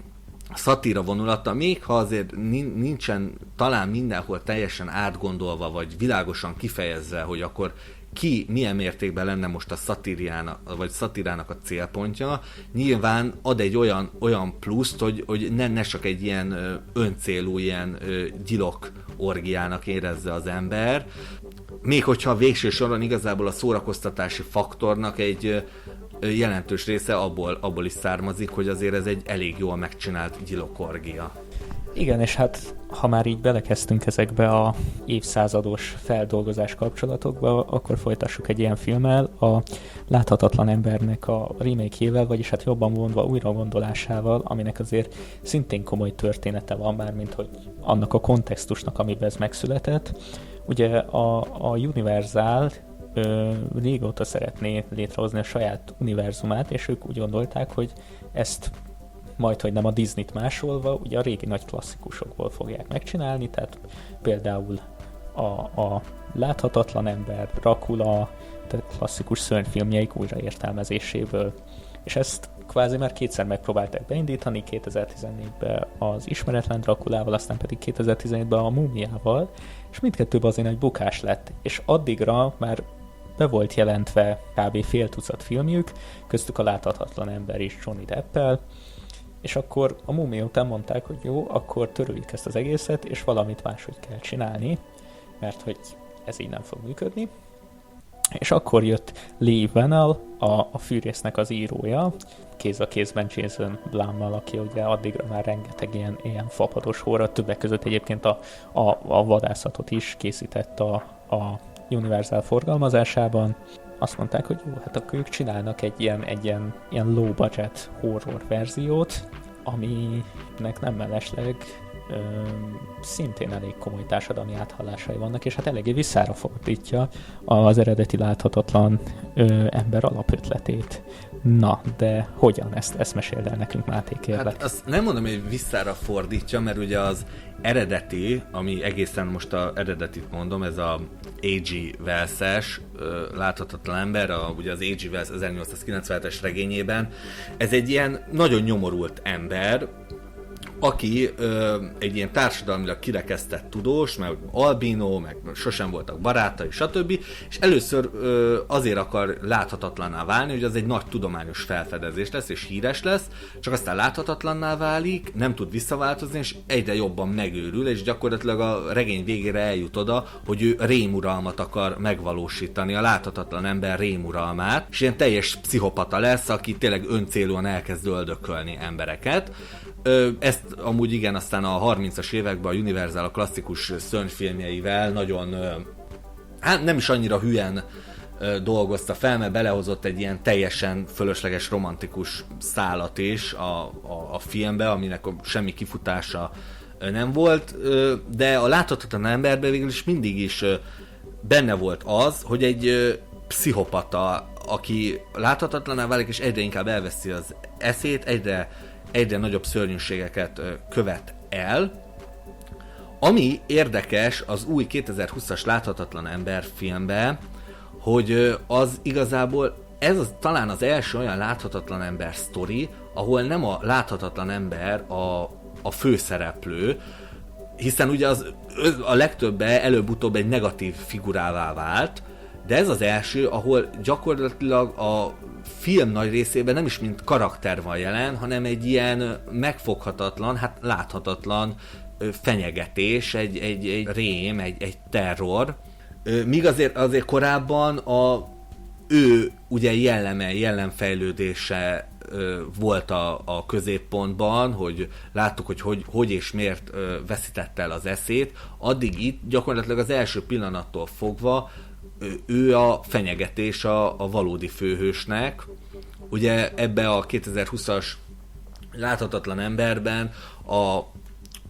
szatíra vonulata, még ha azért nincsen talán mindenhol teljesen átgondolva, vagy világosan kifejezve, hogy akkor ki milyen mértékben lenne most a szatíriának, vagy szatírának a célpontja, nyilván ad egy olyan, olyan pluszt, hogy, hogy ne, ne csak egy ilyen öncélú, ilyen gyilok orgiának érezze az ember, még hogyha végső soron igazából a szórakoztatási faktornak egy jelentős része abból, abból is származik, hogy azért ez egy elég jól megcsinált gyilokorgia. Igen, és hát ha már így belekezdtünk ezekbe a évszázados feldolgozás kapcsolatokba, akkor folytassuk egy ilyen filmmel, a Láthatatlan embernek a remake vagyis hát jobban vonva újra gondolásával, aminek azért szintén komoly története van már, mint hogy annak a kontextusnak, amiben ez megszületett. Ugye a, a Universal ö, régóta szeretné létrehozni a saját univerzumát, és ők úgy gondolták, hogy ezt majd, hogy nem a Disney-t másolva, ugye a régi nagy klasszikusokból fogják megcsinálni, tehát például a, a Láthatatlan ember, Dracula, tehát klasszikus szörnyfilmjeik újraértelmezéséből. És ezt kvázi már kétszer megpróbálták beindítani, 2014-ben az ismeretlen Drakulával, aztán pedig 2017-ben a Múmiával, és mindkettőben azért egy bukás lett, és addigra már be volt jelentve kb. fél tucat filmjük, köztük a Láthatatlan ember is Johnny Deppel, és akkor a Mumia után mondták, hogy jó, akkor töröljük ezt az egészet, és valamit máshogy kell csinálni, mert hogy ez így nem fog működni. És akkor jött Lee Venel, a, a fűrésznek az írója, kéz a kézben Jason blum aki ugye addigra már rengeteg ilyen, ilyen fapados horror, többek között egyébként a, a, a vadászatot is készített a, a Universal forgalmazásában, azt mondták, hogy jó, hát akkor ők csinálnak egy ilyen, egy ilyen, ilyen low budget horror verziót, aminek nem mellesleg ö, szintén elég komoly társadalmi áthallásai vannak, és hát eléggé visszára fordítja az eredeti láthatatlan ö, ember alapötletét. Na, de hogyan? Ezt, ezt meséld el nekünk, Máté, kérlek. Hát azt nem mondom, hogy visszára fordítja, mert ugye az eredeti, ami egészen most a eredetit mondom, ez a A.G. Wells-es láthatatlan ember, a, ugye az A.G. Wells 1897-es regényében, ez egy ilyen nagyon nyomorult ember, aki ö, egy ilyen társadalmilag kirekesztett tudós, meg albino, meg sosem voltak barátai, stb. És először ö, azért akar láthatatlanná válni, hogy az egy nagy tudományos felfedezés lesz, és híres lesz, csak aztán láthatatlanná válik, nem tud visszaváltozni, és egyre jobban megőrül, és gyakorlatilag a regény végére eljut oda, hogy ő rémuralmat akar megvalósítani, a láthatatlan ember rémuralmát, és ilyen teljes pszichopata lesz, aki tényleg öncélúan elkezd öldökölni embereket. Ezt amúgy igen, aztán a 30-as években a Universal a klasszikus szörnyfilmjeivel nagyon, hát nem is annyira hülyen dolgozta fel, mert belehozott egy ilyen teljesen fölösleges romantikus szálat is a, a, a filmbe, aminek semmi kifutása nem volt, de a láthatatlan emberben végül is mindig is benne volt az, hogy egy pszichopata, aki láthatatlaná válik, és egyre inkább elveszi az eszét, egyre, egyre nagyobb szörnyűségeket követ el. Ami érdekes az új 2020-as Láthatatlan ember filmben, hogy az igazából ez az, talán az első olyan láthatatlan ember sztori, ahol nem a láthatatlan ember a, a főszereplő, hiszen ugye az, a legtöbbe előbb-utóbb egy negatív figurává vált, de ez az első, ahol gyakorlatilag a film nagy részében nem is mint karakter van jelen, hanem egy ilyen megfoghatatlan, hát láthatatlan fenyegetés, egy, egy, egy rém, egy, egy terror. Míg azért, azért korábban a ő ugye jelleme, jellemfejlődése volt a, a középpontban, hogy láttuk, hogy hogy, hogy és miért ö, veszítette el az eszét, addig itt gyakorlatilag az első pillanattól fogva ő a fenyegetés a, a valódi főhősnek. Ugye ebbe a 2020-as láthatatlan emberben a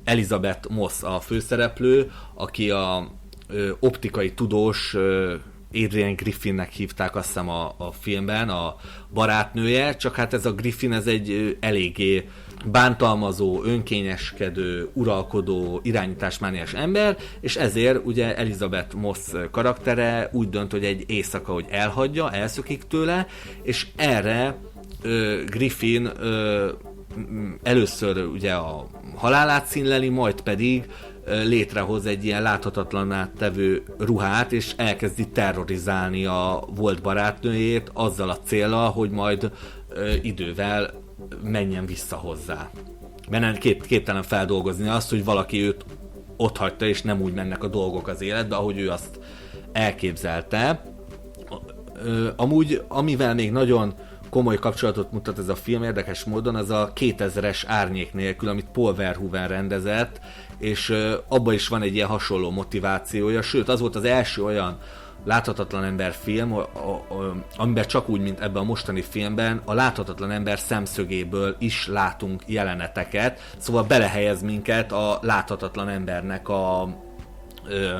Elizabeth Moss a főszereplő, aki a ö, optikai tudós ö, Adrian Griffinnek hívták azt hiszem a, a filmben, a barátnője, csak hát ez a Griffin ez egy ö, eléggé bántalmazó, önkényeskedő, uralkodó, irányításmániás ember, és ezért ugye Elizabeth Moss karaktere úgy dönt, hogy egy éjszaka, hogy elhagyja, elszökik tőle, és erre ö, Griffin ö, először ugye a halálát színleli, majd pedig létrehoz egy ilyen láthatatlaná tevő ruhát, és elkezdi terrorizálni a volt barátnőjét azzal a célra, hogy majd idővel menjen vissza hozzá. Mert kép, képtelen feldolgozni azt, hogy valaki őt ott hagyta, és nem úgy mennek a dolgok az életbe, ahogy ő azt elképzelte. Amúgy, amivel még nagyon komoly kapcsolatot mutat ez a film érdekes módon, az a 2000-es árnyék nélkül, amit Paul Verhoeven rendezett, és abban is van egy ilyen hasonló motivációja, sőt az volt az első olyan láthatatlan ember film, a, a, a, amiben csak úgy, mint ebben a mostani filmben, a láthatatlan ember szemszögéből is látunk jeleneteket, szóval belehelyez minket a láthatatlan embernek a ö,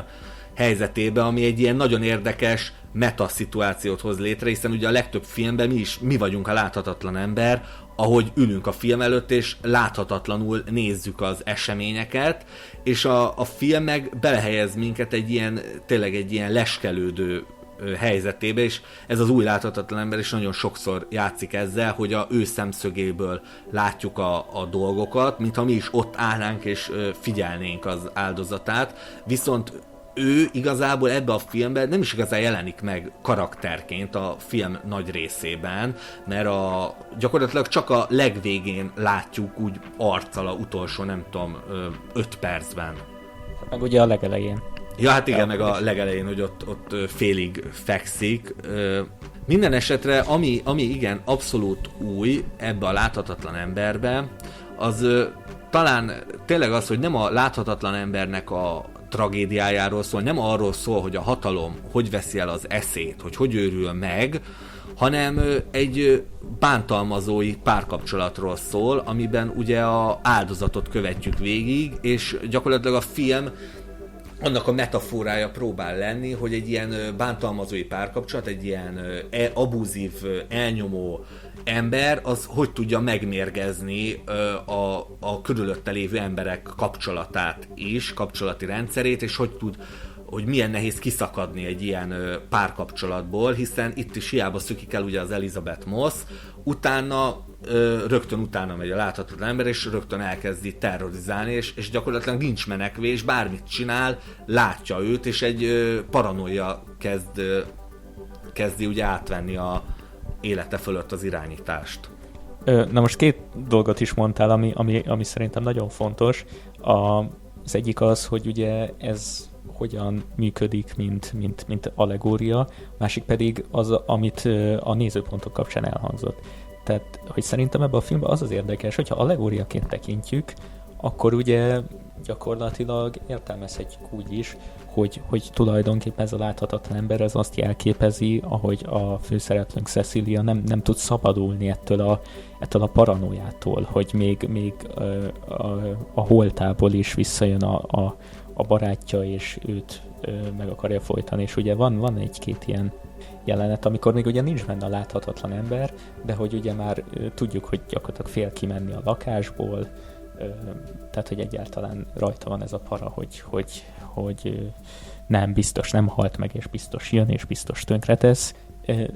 helyzetébe, ami egy ilyen nagyon érdekes meta szituációt hoz létre, hiszen ugye a legtöbb filmben mi is mi vagyunk a láthatatlan ember, ahogy ülünk a film előtt, és láthatatlanul nézzük az eseményeket, és a, a film meg belehelyez minket egy ilyen, tényleg egy ilyen leskelődő helyzetébe, és ez az új láthatatlan ember is nagyon sokszor játszik ezzel, hogy a ő szemszögéből látjuk a, a dolgokat, mintha mi is ott állnánk és figyelnénk az áldozatát, viszont ő igazából ebbe a filmben nem is igazán jelenik meg karakterként a film nagy részében, mert a, gyakorlatilag csak a legvégén látjuk úgy arccal a utolsó, nem tudom, öt percben. Meg ugye a legelején. Ja, hát igen, meg a legelején, hogy ott, ott félig fekszik. Minden esetre, ami, ami igen, abszolút új ebbe a láthatatlan emberbe, az talán tényleg az, hogy nem a láthatatlan embernek a tragédiájáról szól, nem arról szól, hogy a hatalom hogy veszi el az eszét, hogy hogy őrül meg, hanem egy bántalmazói párkapcsolatról szól, amiben ugye a áldozatot követjük végig, és gyakorlatilag a film annak a metaforája próbál lenni, hogy egy ilyen bántalmazói párkapcsolat, egy ilyen e- abuzív, ö, elnyomó ember, az hogy tudja megmérgezni a, a körülötte lévő emberek kapcsolatát is, kapcsolati rendszerét, és hogy tud hogy milyen nehéz kiszakadni egy ilyen párkapcsolatból, hiszen itt is hiába szökik el ugye az Elizabeth Moss, utána rögtön utána megy a láthatatlan ember, és rögtön elkezdi terrorizálni, és, és gyakorlatilag nincs menekvés, bármit csinál, látja őt, és egy paranoia kezd, kezdi ugye átvenni a élete fölött az irányítást. Na most két dolgot is mondtál, ami, ami, ami szerintem nagyon fontos. A, az egyik az, hogy ugye ez hogyan működik, mint, mint, mint allegória, másik pedig az, amit a nézőpontok kapcsán elhangzott. Tehát, hogy szerintem ebben a filmben az az érdekes, hogyha allegóriaként tekintjük, akkor ugye gyakorlatilag értelmezhetjük úgy is, hogy, hogy tulajdonképpen ez a láthatatlan ember ez azt jelképezi, ahogy a főszereplőnk Cecilia nem, nem tud szabadulni ettől a, ettől a paranoiától, hogy még, még a, a, a holtából is visszajön a, a, a barátja, és őt meg akarja folytani, és ugye van, van egy-két ilyen jelenet, amikor még ugye nincs benne a láthatatlan ember, de hogy ugye már tudjuk, hogy gyakorlatilag fél kimenni a lakásból, tehát hogy egyáltalán rajta van ez a para, hogy, hogy, hogy nem biztos nem halt meg, és biztos jön, és biztos tönkretesz.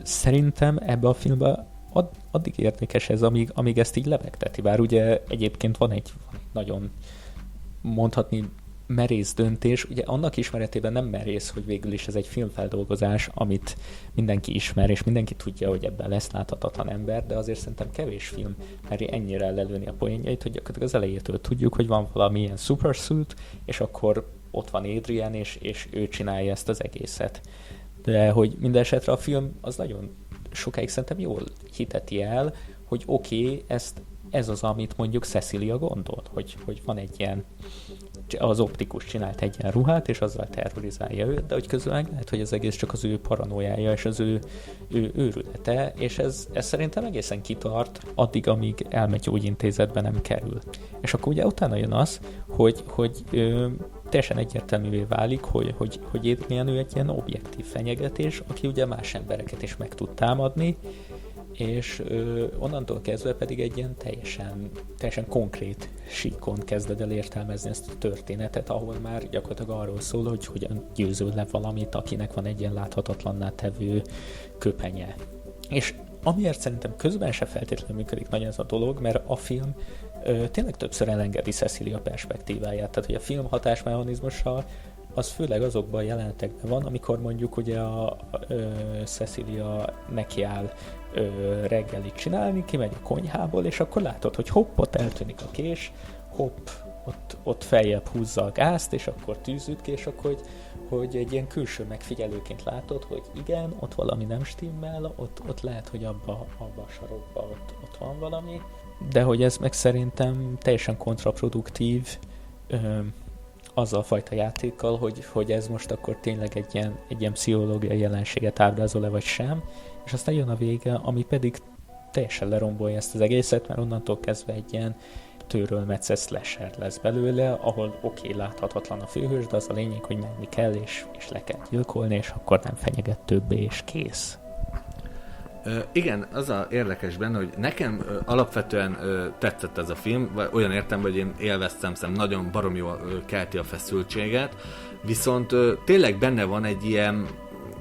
Szerintem ebbe a filmbe ad, addig érdekes ez, amíg, amíg ezt így lebegteti. Bár ugye egyébként van egy nagyon mondhatni merész döntés, ugye annak ismeretében nem merész, hogy végül is ez egy filmfeldolgozás, amit mindenki ismer, és mindenki tudja, hogy ebben lesz láthatatlan ember, de azért szerintem kevés film meri ennyire lelőni a poénjait, hogy gyakorlatilag az elejétől tudjuk, hogy van valamilyen supersuit, és akkor ott van Adrian, és, és ő csinálja ezt az egészet. De hogy minden esetre a film az nagyon sokáig szerintem jól hiteti el, hogy oké, okay, ezt ez az, amit mondjuk Cecilia gondolt, hogy, hogy van egy ilyen az optikus csinált egy ilyen ruhát, és azzal terrorizálja őt, de hogy közben lehet, hogy az egész csak az ő paranoiája és az ő, ő őrülete, és ez, ez szerintem egészen kitart addig, amíg elmegy gyógyintézetbe nem kerül. És akkor ugye utána jön az, hogy, hogy teljesen egyértelművé válik, hogy, hogy, hogy Adrian ő egy ilyen objektív fenyegetés, aki ugye más embereket is meg tud támadni, és ö, onnantól kezdve pedig egy ilyen teljesen, teljesen konkrét síkon kezded el értelmezni ezt a történetet, ahol már gyakorlatilag arról szól, hogy hogyan győző le valamit, akinek van egy ilyen láthatatlanná tevő köpenye. És amiért szerintem közben se feltétlenül működik nagyon ez a dolog, mert a film tényleg többször elengedi Cecilia perspektíváját, tehát hogy a film hatásmechanizmussal az főleg azokban a jelenetekben van, amikor mondjuk ugye a ö, Cecilia nekiáll ö, reggelit csinálni, kimegy a konyhából, és akkor látod, hogy hopp, ott eltűnik a kés, hopp, ott, ott feljebb húzza a gázt, és akkor tűzüt, és akkor hogy, hogy egy ilyen külső megfigyelőként látod, hogy igen, ott valami nem stimmel, ott, ott lehet, hogy abba, abba a sarokba ott, ott van valami, de hogy ez meg szerintem teljesen kontraproduktív, ö, azzal a fajta játékkal, hogy, hogy ez most akkor tényleg egy ilyen, egy ilyen pszichológiai jelenséget ábrázol-e vagy sem, és aztán jön a vége, ami pedig teljesen lerombolja ezt az egészet, mert onnantól kezdve egy ilyen metszett slasher lesz belőle, ahol oké, okay, láthatatlan a főhős, de az a lényeg, hogy menni kell, és, és le kell gyilkolni, és akkor nem fenyeget többé, és kész. Igen, az a érdekes benne, hogy nekem alapvetően tetszett ez a film, olyan értem, hogy én élveztem, szem nagyon barom jól kelti a feszültséget, viszont tényleg benne van egy ilyen,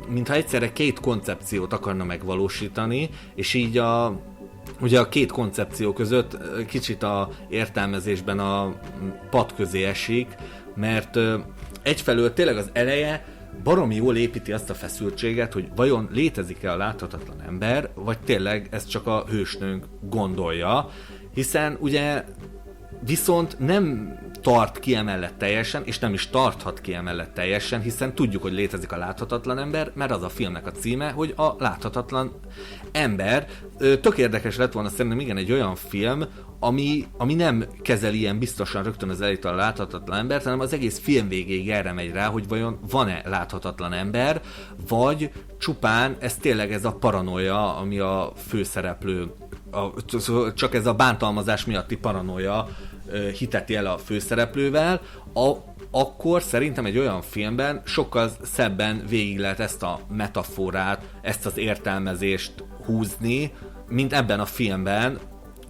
mintha egyszerre két koncepciót akarna megvalósítani, és így a ugye a két koncepció között kicsit a értelmezésben a pad közé esik, mert egyfelől tényleg az eleje baromi jól építi azt a feszültséget, hogy vajon létezik-e a láthatatlan ember, vagy tényleg ez csak a hősnőnk gondolja, hiszen ugye viszont nem tart ki emellett teljesen, és nem is tarthat ki emellett teljesen, hiszen tudjuk, hogy létezik a láthatatlan ember, mert az a filmnek a címe, hogy a láthatatlan ember. Tök érdekes lett volna szerintem igen egy olyan film, ami, ami nem kezel ilyen biztosan rögtön az elejétől a láthatatlan embert, hanem az egész film végéig erre megy rá, hogy vajon van-e láthatatlan ember, vagy csupán ez tényleg ez a paranoia, ami a főszereplő, a, csak ez a bántalmazás miatti paranoia hiteti el a főszereplővel, a, akkor szerintem egy olyan filmben sokkal szebben végig lehet ezt a metaforát, ezt az értelmezést húzni, mint ebben a filmben,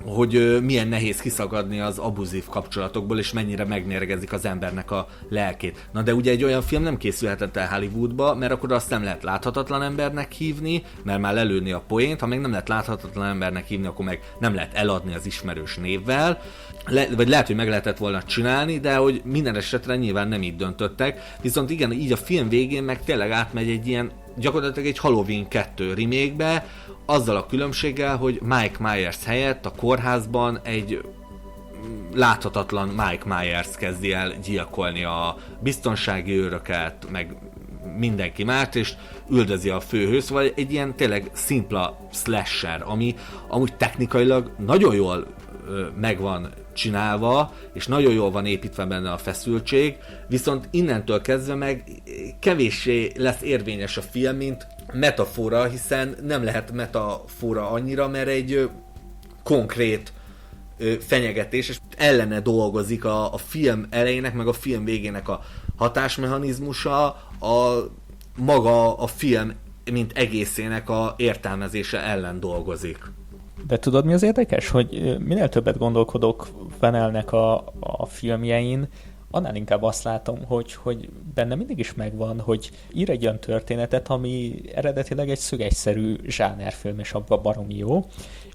hogy milyen nehéz kiszagadni az abuzív kapcsolatokból, és mennyire megmérgezik az embernek a lelkét. Na de ugye egy olyan film nem készülhetett el Hollywoodba, mert akkor azt nem lehet láthatatlan embernek hívni, mert már lelőni a poént, ha még nem lehet láthatatlan embernek hívni, akkor meg nem lehet eladni az ismerős névvel, le, vagy lehet, hogy meg lehetett volna csinálni, de hogy minden esetre nyilván nem így döntöttek. Viszont igen, így a film végén meg tényleg átmegy egy ilyen, gyakorlatilag egy Halloween 2 remake azzal a különbséggel, hogy Mike Myers helyett a kórházban egy láthatatlan Mike Myers kezdi el gyilkolni a biztonsági őröket, meg mindenki mást, és üldözi a főhős, vagy egy ilyen tényleg szimpla slasher, ami amúgy technikailag nagyon jól megvan csinálva, és nagyon jól van építve benne a feszültség, viszont innentől kezdve meg kevéssé lesz érvényes a film, mint metafora, hiszen nem lehet metafora annyira, mert egy konkrét fenyegetés, és ellene dolgozik a, a film elejének, meg a film végének a hatásmechanizmusa, a maga a film, mint egészének a értelmezése ellen dolgozik. De tudod, mi az érdekes? Hogy minél többet gondolkodok Venelnek a, a filmjein, annál inkább azt látom, hogy, hogy benne mindig is megvan, hogy ír egy olyan történetet, ami eredetileg egy szögegyszerű zsánerfilm, és abban baromi jó,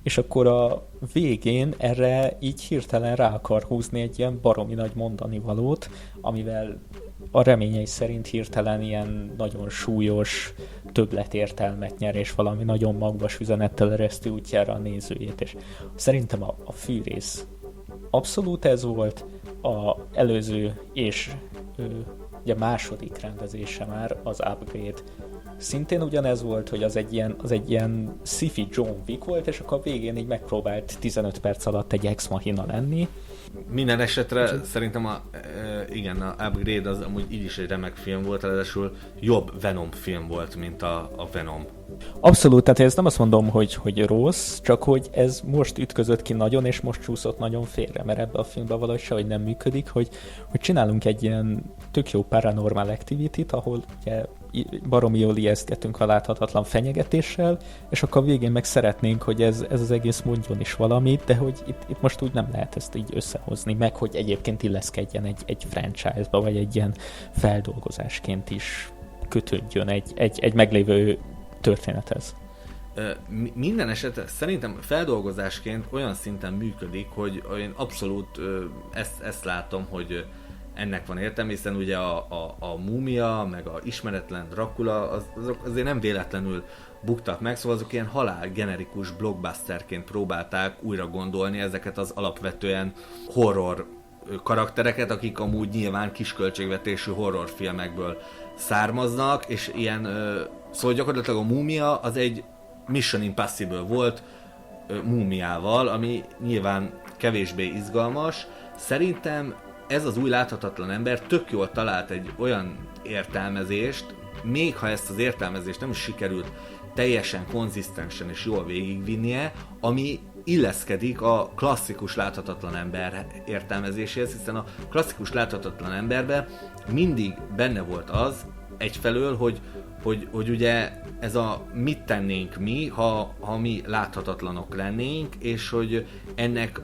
és akkor a végén erre így hirtelen rá akar húzni egy ilyen baromi nagy mondani valót, amivel a reményei szerint hirtelen ilyen nagyon súlyos többletértelmet nyer, és valami nagyon magvas üzenettel ereszti útjára a nézőjét, és szerintem a, a fűrész abszolút ez volt, a előző és ő, ugye második rendezése már az Upgrade. Szintén ugyanez volt, hogy az egy ilyen, az egy ilyen sci John Wick volt, és akkor a végén így megpróbált 15 perc alatt egy ex machina lenni, minden esetre Úgy. szerintem a, e, igen, a Upgrade az amúgy így is egy remek film volt, ráadásul jobb Venom film volt, mint a, a Venom. Abszolút, tehát ez nem azt mondom, hogy, hogy rossz, csak hogy ez most ütközött ki nagyon, és most csúszott nagyon félre, mert ebbe a filmbe valahogy sehogy nem működik, hogy, hogy csinálunk egy ilyen tök jó paranormal activity-t, ahol ugye baromi jól ijesztgetünk a láthatatlan fenyegetéssel, és akkor a végén meg szeretnénk, hogy ez, ez az egész mondjon is valamit, de hogy itt, itt most úgy nem lehet ezt így összehozni, meg hogy egyébként illeszkedjen egy, egy franchise-ba, vagy egy ilyen feldolgozásként is kötődjön egy, egy, egy meglévő történethez. Minden esetre szerintem feldolgozásként olyan szinten működik, hogy én abszolút ezt, ezt látom, hogy ennek van értelme, hiszen ugye a, a, a múmia, meg a ismeretlen Dracula, az, azok azért nem véletlenül buktak meg, szóval azok ilyen halál generikus blockbusterként próbálták újra gondolni ezeket az alapvetően horror karaktereket, akik amúgy nyilván kisköltségvetésű horrorfilmekből származnak, és ilyen, szóval gyakorlatilag a múmia az egy Mission Impossible volt múmiával, ami nyilván kevésbé izgalmas. Szerintem ez az új láthatatlan ember tök jól talált egy olyan értelmezést, még ha ezt az értelmezést nem is sikerült teljesen konzisztensen és jól végigvinnie, ami illeszkedik a klasszikus láthatatlan ember értelmezéséhez, hiszen a klasszikus láthatatlan emberben mindig benne volt az, egyfelől, hogy, hogy, hogy ugye ez a mit tennénk mi, ha, ha mi láthatatlanok lennénk, és hogy ennek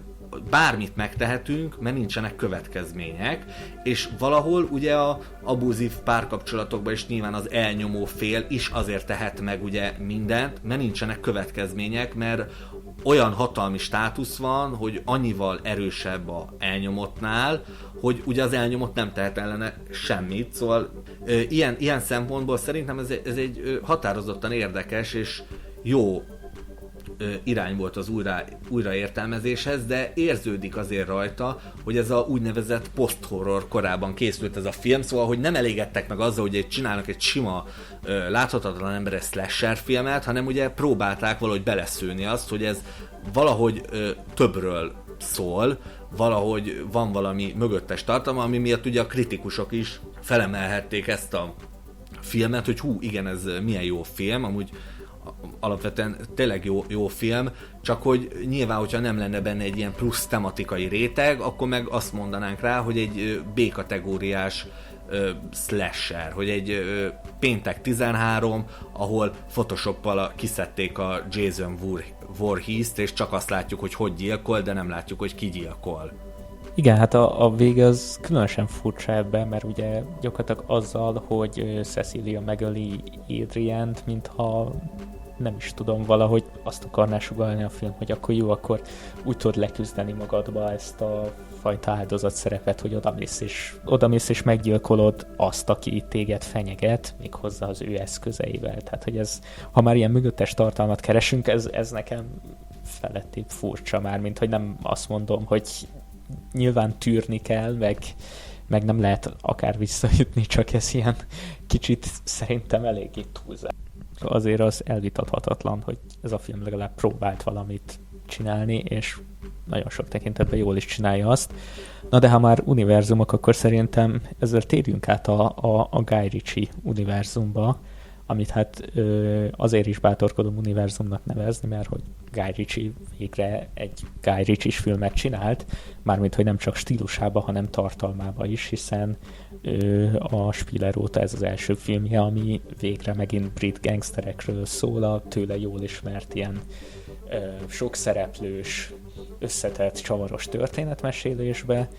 bármit megtehetünk, mert nincsenek következmények, és valahol ugye a abuzív párkapcsolatokban is nyilván az elnyomó fél is azért tehet meg ugye mindent, mert nincsenek következmények, mert olyan hatalmi státusz van, hogy annyival erősebb a elnyomottnál, hogy ugye az elnyomott nem tehet ellene semmit, szóval ö, ilyen, ilyen szempontból szerintem ez, ez egy ö, határozottan érdekes és jó irány volt az újra, újraértelmezéshez, de érződik azért rajta, hogy ez a úgynevezett post-horror korában készült ez a film, szóval, hogy nem elégedtek meg azzal, hogy egy csinálnak egy sima láthatatlan emberes slasher filmet, hanem ugye próbálták valahogy beleszőni azt, hogy ez valahogy többről szól, valahogy van valami mögöttes tartalma, ami miatt ugye a kritikusok is felemelhették ezt a filmet, hogy hú, igen, ez milyen jó film, amúgy alapvetően tényleg jó, jó film, csak hogy nyilván, hogyha nem lenne benne egy ilyen plusz tematikai réteg, akkor meg azt mondanánk rá, hogy egy B-kategóriás ö, slasher, hogy egy ö, péntek 13, ahol Photoshoppal kiszedték a Jason Voorhees-t, és csak azt látjuk, hogy hogy gyilkol, de nem látjuk, hogy ki gyilkol. Igen, hát a, a vége az különösen furcsa ebben, mert ugye gyakorlatilag azzal, hogy Cecilia megöli Adriant, mintha nem is tudom, valahogy azt akarná sugalni a film, hogy akkor jó, akkor úgy tudod leküzdeni magadba ezt a fajta áldozat szerepet, hogy odamész és, odamész és meggyilkolod azt, aki téged fenyeget, még hozzá az ő eszközeivel. Tehát, hogy ez, ha már ilyen mögöttes tartalmat keresünk, ez, ez nekem felettébb furcsa már, mint hogy nem azt mondom, hogy nyilván tűrni kell, meg, meg nem lehet akár visszajutni, csak ez ilyen kicsit szerintem eléggé túlzás azért az elvitathatatlan, hogy ez a film legalább próbált valamit csinálni, és nagyon sok tekintetben jól is csinálja azt. Na de ha már univerzumok, akkor szerintem ezzel térjünk át a, a, a Guy Ritchie univerzumba, amit hát ö, azért is bátorkodom univerzumnak nevezni, mert hogy Guy Ritchie végre egy Guy Ritchie-s filmet csinált, mármint, hogy nem csak stílusába, hanem tartalmába is, hiszen ö, a Spiller óta ez az első filmje, ami végre megint brit gangsterekről szól, a tőle jól ismert ilyen ö, sok szereplős, összetett, csavaros történetmesélésbe.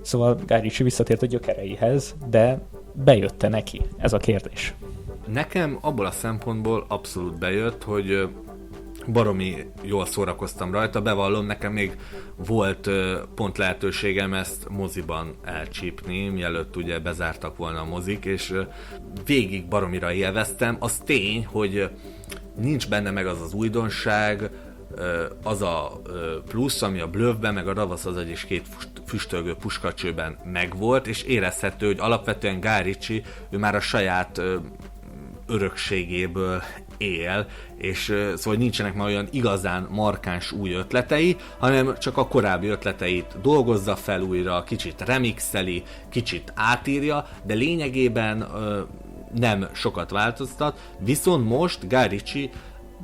Szóval Guy Ritchie visszatért a gyökereihez, de bejötte neki? Ez a kérdés. Nekem abból a szempontból abszolút bejött, hogy baromi jól szórakoztam rajta, bevallom, nekem még volt pont lehetőségem ezt moziban elcsípni, mielőtt ugye bezártak volna a mozik, és végig baromira élveztem. Az tény, hogy nincs benne meg az az újdonság, az a plusz, ami a blövben, meg a ravasz az egyik két füstölgő puskacsőben megvolt, és érezhető, hogy alapvetően Gárici, ő már a saját örökségéből él, és szóval nincsenek már olyan igazán markáns új ötletei, hanem csak a korábbi ötleteit dolgozza fel újra, kicsit remixeli, kicsit átírja, de lényegében nem sokat változtat, viszont most Guy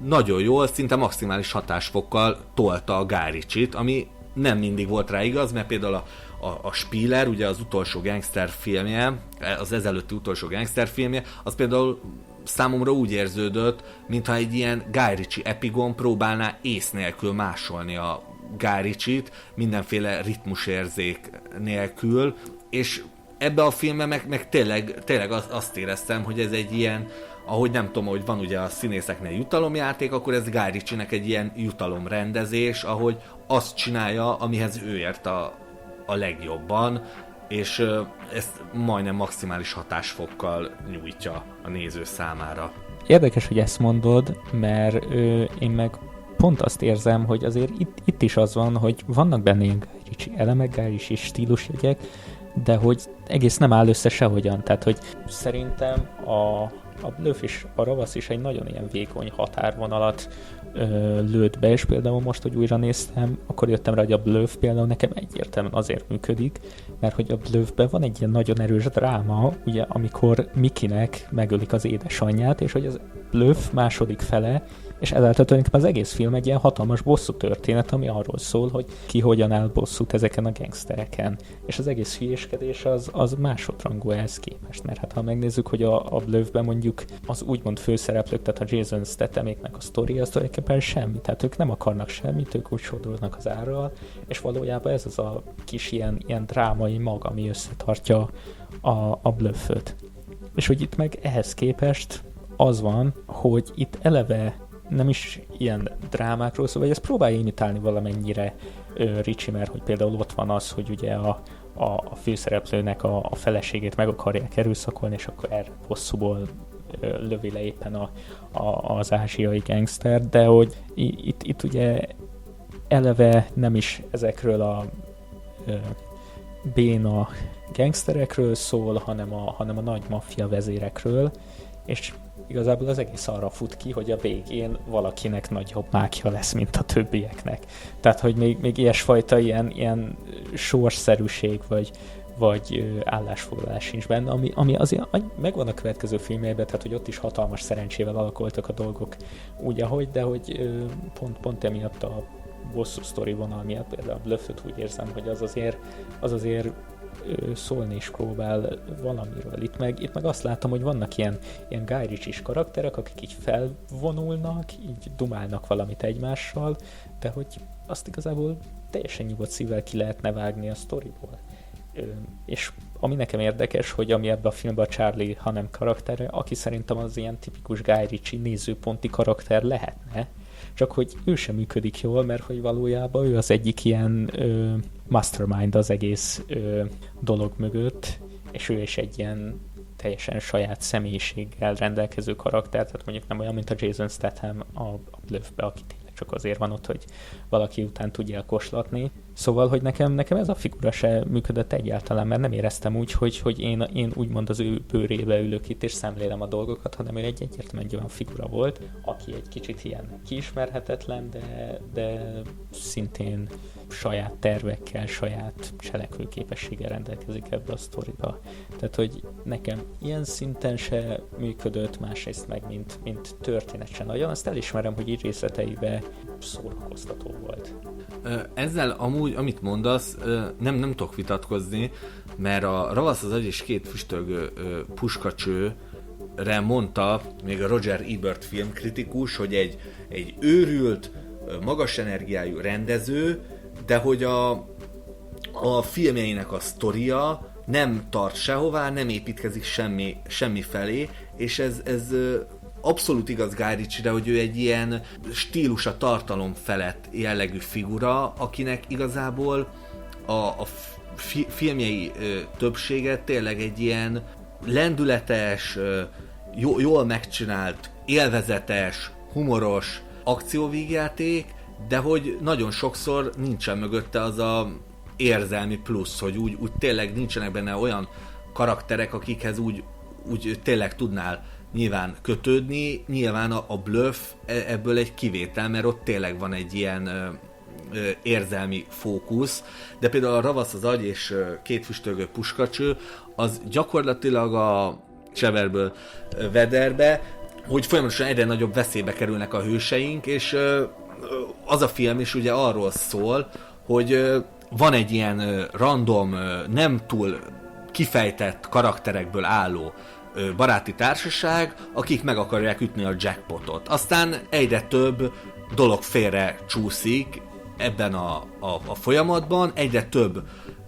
nagyon jól, szinte maximális hatásfokkal tolta a Gáricsit, ami nem mindig volt rá igaz, mert például a, a, a Spiller, ugye az utolsó gangster filmje, az ezelőtti utolsó gangster filmje, az például számomra úgy érződött, mintha egy ilyen Guy Ritchie epigon próbálná ész nélkül másolni a Guy Ritchie-t, mindenféle ritmusérzék nélkül, és ebbe a filmbe meg, meg tényleg, tényleg azt éreztem, hogy ez egy ilyen, ahogy nem tudom, hogy van ugye a színészeknél jutalomjáték, akkor ez Guy Ritchie-nek egy ilyen jutalomrendezés, ahogy azt csinálja, amihez ő ért a, a legjobban, és ezt majdnem maximális hatásfokkal nyújtja a néző számára. Érdekes, hogy ezt mondod, mert ö, én meg pont azt érzem, hogy azért itt, itt is az van, hogy vannak benne ilyen Ricsi elemek, is stílusjegyek, de hogy egész nem áll össze sehogyan. Tehát, hogy szerintem a, a Bluff is, a Ravasz is egy nagyon ilyen vékony határvonalat ö, lőtt be, és például most, hogy újra néztem, akkor jöttem rá, hogy a Bluff például nekem egyértelműen azért működik, mert hogy a Bluffben van egy ilyen nagyon erős dráma, ugye, amikor Mikinek megölik az édesanyját, és hogy az Bluff második fele és ezáltal tulajdonképpen az egész film egy ilyen hatalmas bosszú történet, ami arról szól, hogy ki hogyan áll bosszút ezeken a gangstereken. És az egész hülyéskedés az, az másodrangú ehhez képest, mert hát ha megnézzük, hogy a, a Blövben mondjuk az úgymond főszereplők, tehát a Jason Stathaméknek a sztori, az tulajdonképpen semmi, tehát ők nem akarnak semmit, ők úgy sodornak az árral, és valójában ez az a kis ilyen, ilyen drámai mag, ami összetartja a, a blöfföt. És hogy itt meg ehhez képest az van, hogy itt eleve nem is ilyen drámákról szól, vagy ezt próbálja imitálni valamennyire Ricsi, mert hogy például ott van az, hogy ugye a, a, a főszereplőnek a, a feleségét meg akarják erőszakolni, és akkor erre hosszúból lövi le éppen a, a, az ázsiai gangster, de hogy itt, itt ugye eleve nem is ezekről a ö, béna gangsterekről szól, hanem a, hanem a nagy maffia vezérekről, és igazából az egész arra fut ki, hogy a végén valakinek nagyobb mákja lesz, mint a többieknek. Tehát, hogy még, még ilyesfajta ilyen, ilyen sorszerűség, vagy, vagy állásfoglalás sincs benne, ami, ami azért megvan a következő filmjében, tehát hogy ott is hatalmas szerencsével alakultak a dolgok úgy, ahogy, de hogy pont, pont emiatt a bosszú sztori vonal miatt, például a Bluffot úgy érzem, hogy az azért, az azért szólni is próbál valamiről. Itt meg, itt meg azt látom, hogy vannak ilyen, ilyen Guy is karakterek, akik így felvonulnak, így dumálnak valamit egymással, de hogy azt igazából teljesen nyugodt szívvel ki lehetne vágni a sztoriból. És ami nekem érdekes, hogy ami ebben a filmben a Charlie Hanem karaktere, aki szerintem az ilyen tipikus Guy Ritchie nézőponti karakter lehetne, csak hogy ő sem működik jól, mert hogy valójában ő az egyik ilyen ö, mastermind az egész ö, dolog mögött, és ő is egy ilyen teljesen saját személyiséggel rendelkező karakter, tehát mondjuk nem olyan, mint a Jason Statham a, a Bluffbe, aki tényleg csak azért van ott, hogy valaki után tudja koslatni. Szóval, hogy nekem, nekem ez a figura se működött egyáltalán, mert nem éreztem úgy, hogy, hogy én, én úgymond az ő bőrébe ülök itt és szemlélem a dolgokat, hanem ő egy egyértelműen egy olyan figura volt, aki egy kicsit ilyen kiismerhetetlen, de, de szintén saját tervekkel, saját cselekvőképességgel rendelkezik ebbe a sztoriba. Tehát, hogy nekem ilyen szinten se működött, másrészt meg, mint, mint történet sem nagyon. Azt elismerem, hogy így részleteibe szórakoztató volt. Ezzel amúgy, amit mondasz, nem, nem tudok vitatkozni, mert a Ravasz az agy és két füstölgő puskacső mondta még a Roger Ebert filmkritikus, hogy egy, egy őrült, magas energiájú rendező, de hogy a, a filmjeinek a sztoria nem tart sehová, nem építkezik semmi, semmi felé, és ez, ez abszolút igaz Guy Ritchie-re, hogy ő egy ilyen stílus a tartalom felett jellegű figura, akinek igazából a, a fi, filmjei ö, többsége tényleg egy ilyen lendületes, ö, jó, jól megcsinált, élvezetes, humoros akcióvígjáték, de hogy nagyon sokszor nincsen mögötte az a érzelmi plusz, hogy úgy, úgy tényleg nincsenek benne olyan karakterek, akikhez úgy, úgy tényleg tudnál nyilván kötődni, nyilván a, a bluff e, ebből egy kivétel, mert ott tényleg van egy ilyen érzelmi fókusz, de például a Ravasz az agy és két füstölgő puskacső, az gyakorlatilag a Cseverből Vederbe, hogy folyamatosan egyre nagyobb veszélybe kerülnek a hőseink, és az a film is ugye arról szól, hogy van egy ilyen random, nem túl kifejtett karakterekből álló baráti társaság, akik meg akarják ütni a jackpotot. Aztán egyre több dolog félre csúszik ebben a, a, a folyamatban, egyre több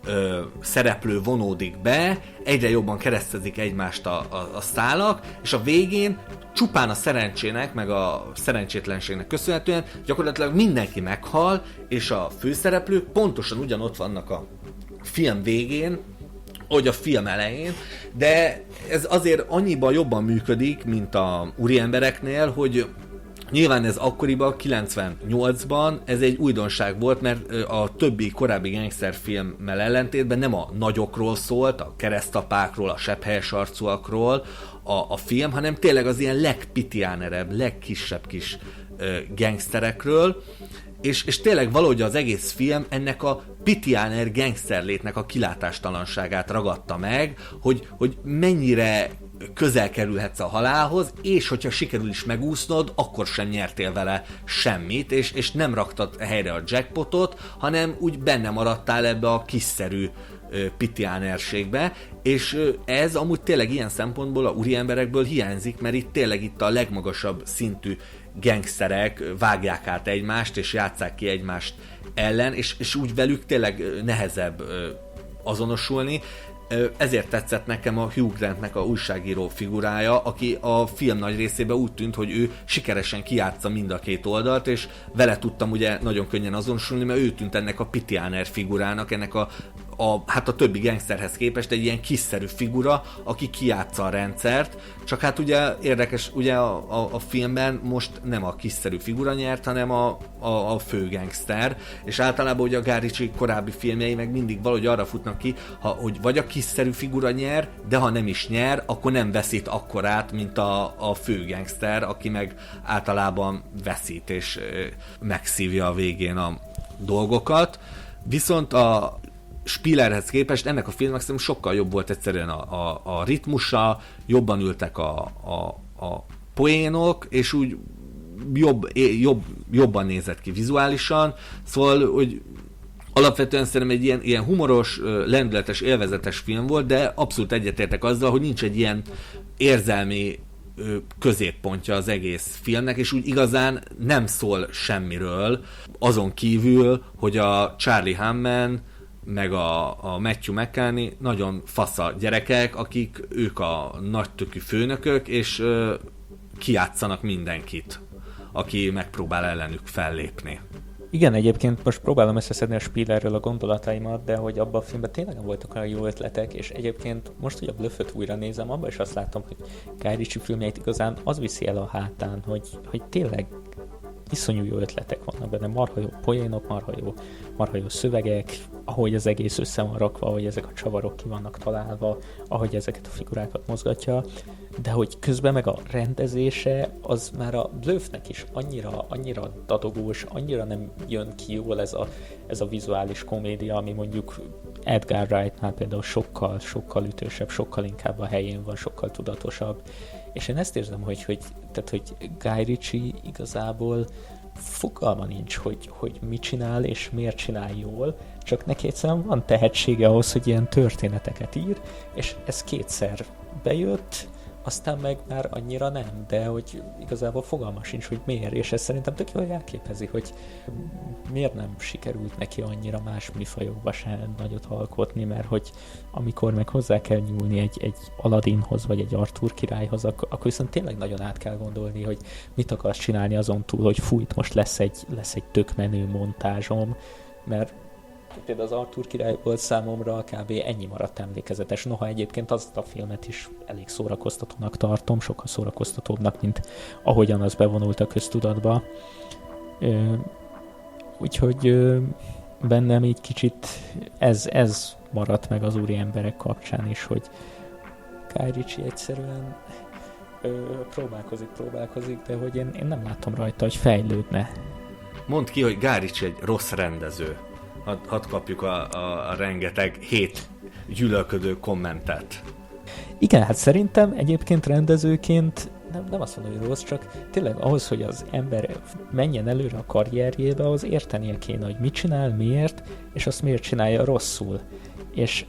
ö, szereplő vonódik be, egyre jobban keresztezik egymást a, a, a szálak, és a végén csupán a szerencsének, meg a szerencsétlenségnek köszönhetően gyakorlatilag mindenki meghal, és a főszereplők pontosan ugyanott vannak a film végén, hogy a film elején, de ez azért annyiban jobban működik, mint a úri embereknél, hogy Nyilván ez akkoriban, 98-ban ez egy újdonság volt, mert a többi korábbi gangsterfilmmel ellentétben nem a nagyokról szólt, a keresztapákról, a sepphelyes arcúakról a, a film, hanem tényleg az ilyen legpitiánerebb, legkisebb kis ö, gangsterekről, és, és tényleg valahogy az egész film ennek a pitiáner gangsterlétnek a kilátástalanságát ragadta meg, hogy, hogy mennyire közel kerülhetsz a halálhoz, és hogyha sikerül is megúsznod, akkor sem nyertél vele semmit, és, és nem raktad helyre a jackpotot, hanem úgy benne maradtál ebbe a kiszerű pitiánerségbe, és ez amúgy tényleg ilyen szempontból a úri emberekből hiányzik, mert itt tényleg itt a legmagasabb szintű gangsterek vágják át egymást, és játszák ki egymást ellen, és, és úgy velük tényleg nehezebb azonosulni, ezért tetszett nekem a Hugh Grantnek a újságíró figurája, aki a film nagy részében úgy tűnt, hogy ő sikeresen kiátsza mind a két oldalt, és vele tudtam ugye nagyon könnyen azonosulni, mert ő tűnt ennek a Pitianer figurának, ennek a, a, hát a többi gangsterhez képest egy ilyen kiszerű figura, aki kiátsza a rendszert, csak hát ugye érdekes, ugye a, a, a filmben most nem a kiszerű figura nyert, hanem a, a, a fő gangster, és általában ugye a Gáricsi korábbi filmjei meg mindig valahogy arra futnak ki, ha, hogy vagy a kiszerű figura nyer, de ha nem is nyer, akkor nem veszít akkorát, mint a, a fő gangster, aki meg általában veszít és megszívja a végén a dolgokat. Viszont a Spillerhez képest ennek a filmnek szerintem sokkal jobb volt egyszerűen a, a, a ritmusa, jobban ültek a, a, a poénok, és úgy jobb, jobb, jobban nézett ki vizuálisan, szóval, hogy alapvetően szerintem egy ilyen, ilyen humoros, lendületes, élvezetes film volt, de abszolút egyetértek azzal, hogy nincs egy ilyen érzelmi középpontja az egész filmnek, és úgy igazán nem szól semmiről, azon kívül, hogy a Charlie Hamman meg a, a Matthew McCanny nagyon fasza gyerekek, akik ők a nagytökű főnökök, és ö, kiátszanak mindenkit, aki megpróbál ellenük fellépni. Igen, egyébként most próbálom összeszedni a Spielerről a gondolataimat, de hogy abban a filmben tényleg nem voltak olyan jó ötletek, és egyébként most, hogy a Bluffot újra nézem, abban is azt látom, hogy Guy Ritchie filmjeit igazán az viszi el a hátán, hogy, hogy tényleg iszonyú jó ötletek vannak benne, marha jó poénok, marha jó, marha jó szövegek, ahogy az egész össze van rakva, ahogy ezek a csavarok ki vannak találva, ahogy ezeket a figurákat mozgatja, de hogy közben meg a rendezése, az már a Blöfnek is annyira, annyira dadogós, annyira nem jön ki jól ez a, ez a vizuális komédia, ami mondjuk Edgar Wrightnál például sokkal, sokkal ütősebb, sokkal inkább a helyén van, sokkal tudatosabb. És én ezt érzem, hogy, hogy, tehát, hogy Guy Ritchie igazából fogalma nincs, hogy, hogy mit csinál és miért csinál jól, csak neki egyszerűen van tehetsége ahhoz, hogy ilyen történeteket ír, és ez kétszer bejött, aztán meg már annyira nem, de hogy igazából fogalma sincs, hogy miért, és ez szerintem tök jól jelképezi, hogy miért nem sikerült neki annyira más műfajokba se nagyot alkotni, mert hogy amikor meg hozzá kell nyúlni egy, egy Aladdinhoz, vagy egy Arthur királyhoz, akkor, akkor viszont tényleg nagyon át kell gondolni, hogy mit akarsz csinálni azon túl, hogy fújt, most lesz egy, lesz egy tök menő montázsom, mert például az Arthur király volt számomra kb. ennyi maradt emlékezetes. Noha egyébként azt a filmet is elég szórakoztatónak tartom, sokkal szórakoztatóbbnak, mint ahogyan az bevonult a köztudatba. Úgyhogy bennem így kicsit ez, ez maradt meg az úri emberek kapcsán is, hogy Ritchie egyszerűen ö, próbálkozik, próbálkozik, de hogy én, én nem látom rajta, hogy fejlődne. Mondd ki, hogy Gárics egy rossz rendező hadd had kapjuk a, a, a rengeteg hét gyűlölködő kommentet. Igen, hát szerintem egyébként rendezőként nem, nem azt mondom, hogy rossz, csak tényleg ahhoz, hogy az ember menjen előre a karrierjébe, az értenie kéne, hogy mit csinál, miért, és azt miért csinálja rosszul. És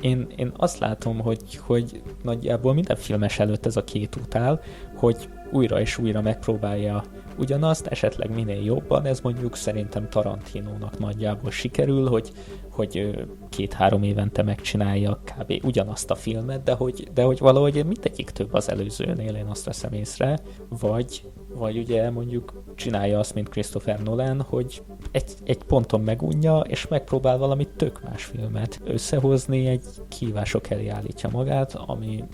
én, én azt látom, hogy, hogy nagyjából minden filmes előtt ez a két út áll, hogy újra és újra megpróbálja ugyanazt, esetleg minél jobban, ez mondjuk szerintem Tarantinónak nagyjából sikerül, hogy, hogy két-három évente megcsinálja kb. ugyanazt a filmet, de hogy, de hogy valahogy mindegyik több az előzőnél, én azt veszem észre, vagy, vagy ugye mondjuk csinálja azt, mint Christopher Nolan, hogy egy, egy ponton megunja, és megpróbál valami tök más filmet összehozni, egy kívások elé állítja magát, ami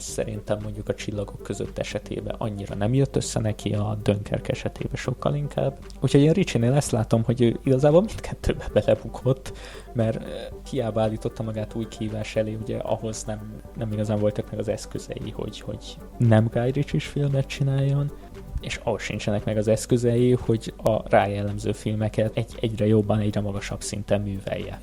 szerintem mondjuk a csillagok között esetében annyira nem jött össze neki, a Dönkerk esetében sokkal inkább. Úgyhogy én Ricsinél ezt látom, hogy ő igazából mindkettőbe belebukott, mert hiába állította magát új kívás elé, ugye ahhoz nem, nem igazán voltak meg az eszközei, hogy, hogy nem Guy Ritchie filmet csináljon, és ahhoz sincsenek meg az eszközei, hogy a rájellemző filmeket egy, egyre jobban, egyre magasabb szinten művelje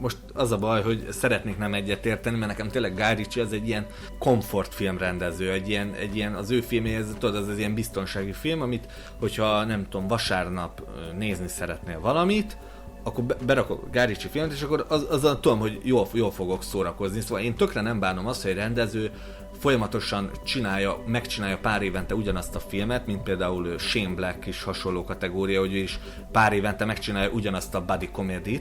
most az a baj, hogy szeretnék nem egyet érteni, mert nekem tényleg Guy Ritchie az egy ilyen komfortfilm rendező, egy ilyen, egy ilyen az ő filmje, ez, tudod, az az ilyen biztonsági film, amit, hogyha nem tudom, vasárnap nézni szeretnél valamit, akkor berakok Guy Ritchie filmet, és akkor az, azzal tudom, hogy jól, jól fogok szórakozni. Szóval én tökre nem bánom azt, hogy egy rendező folyamatosan csinálja, megcsinálja pár évente ugyanazt a filmet, mint például Shane Black is hasonló kategória, hogy ő is pár évente megcsinálja ugyanazt a buddy comedy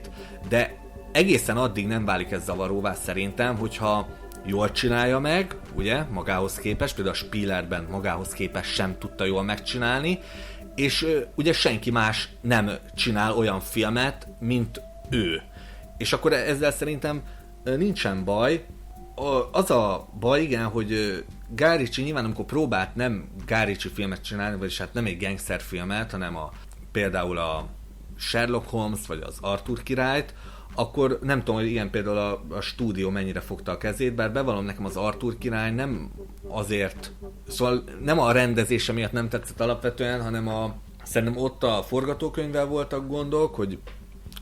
de egészen addig nem válik ez zavaróvá szerintem, hogyha jól csinálja meg, ugye, magához képest, például a Spielerben magához képest sem tudta jól megcsinálni, és ugye senki más nem csinál olyan filmet, mint ő. És akkor ezzel szerintem nincsen baj. Az a baj, igen, hogy Gárici nyilván amikor próbált nem Gárici filmet csinálni, vagyis hát nem egy gangster filmet, hanem a, például a Sherlock Holmes, vagy az Arthur királyt, akkor nem tudom, hogy ilyen például a, a stúdió mennyire fogta a kezét, bár bevallom nekem az Arthur király nem azért, szóval nem a rendezése miatt nem tetszett alapvetően, hanem a, szerintem ott a forgatókönyvvel voltak gondok, hogy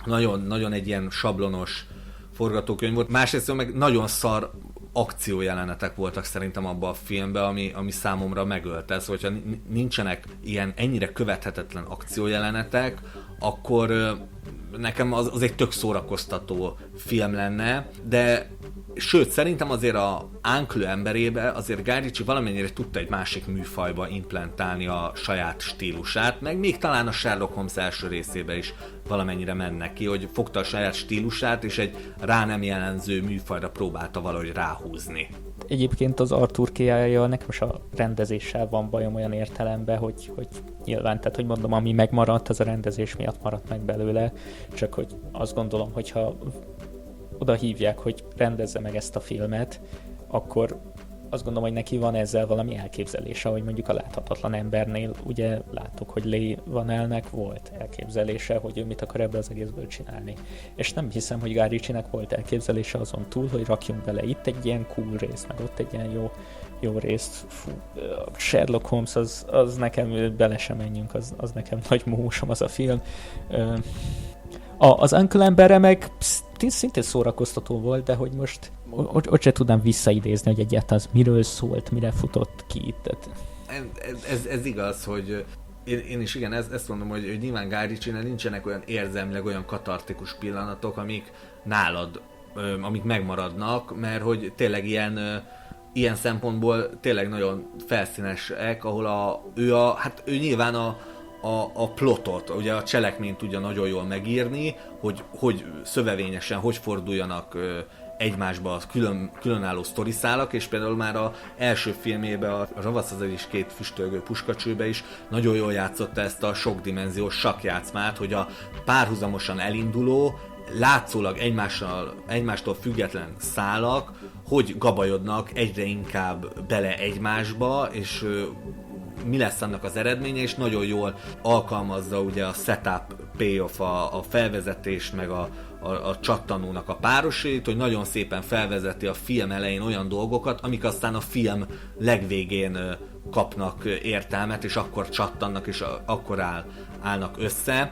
nagyon, nagyon egy ilyen sablonos forgatókönyv volt. Másrészt meg nagyon szar akciójelenetek voltak szerintem abban a filmben, ami, ami számomra megölte. Szóval, hogyha nincsenek ilyen ennyire követhetetlen akciójelenetek, akkor nekem az, az egy tök szórakoztató film lenne, de sőt, szerintem azért a Ánklő emberébe azért Gáricsi valamennyire tudta egy másik műfajba implementálni a saját stílusát, meg még talán a Sherlock Holmes első részébe is valamennyire mennek ki, hogy fogta a saját stílusát, és egy rá nem jelenző műfajra próbálta valahogy ráhúzni. Egyébként az Arthur kiája nekem is a rendezéssel van bajom olyan értelemben, hogy, hogy nyilván, tehát hogy mondom, ami megmaradt, az a rendezés miatt maradt meg belőle, csak hogy azt gondolom, hogyha oda hívják, hogy rendezze meg ezt a filmet, akkor azt gondolom, hogy neki van ezzel valami elképzelése, hogy mondjuk a láthatatlan embernél ugye láttuk, hogy Lee Van Elnek volt elképzelése, hogy ő mit akar ebből az egészből csinálni. És nem hiszem, hogy Guy Ritchie-nek volt elképzelése azon túl, hogy rakjunk bele itt egy ilyen cool rész, meg ott egy ilyen jó, jó részt. Fú, Sherlock Holmes, az, az nekem, bele sem menjünk, az, az nekem nagy músom az a film. A, az Uncle Emberre meg szintén szórakoztató volt, de hogy most ott, ott se tudnám visszaidézni, hogy egyáltalán az miről szólt, mire futott ki. Tehát... Ez, ez, ez igaz, hogy én, én is igen, ez, ezt mondom, hogy, hogy nyilván ritchie nincsenek olyan érzelmileg olyan katartikus pillanatok, amik nálad, amik megmaradnak, mert hogy tényleg ilyen ilyen szempontból tényleg nagyon felszínesek, ahol a, ő a, hát ő nyilván a, a, a plotot, ugye a cselekményt tudja nagyon jól megírni, hogy, hogy szövevényesen, hogy forduljanak egymásba az külön, különálló sztoriszálak, és például már a első filmében a Ravasz az is két füstölgő puskacsőbe is nagyon jól játszotta ezt a sokdimenziós sakjátszmát, hogy a párhuzamosan elinduló, látszólag egymással, egymástól független szálak, hogy gabajodnak egyre inkább bele egymásba, és mi lesz annak az eredménye, és nagyon jól alkalmazza ugye a setup, payoff, a, a felvezetés, meg a, a, a csattanónak a párosait, hogy nagyon szépen felvezeti a film elején olyan dolgokat, amik aztán a film legvégén kapnak értelmet, és akkor csattannak, és akkor áll, állnak össze.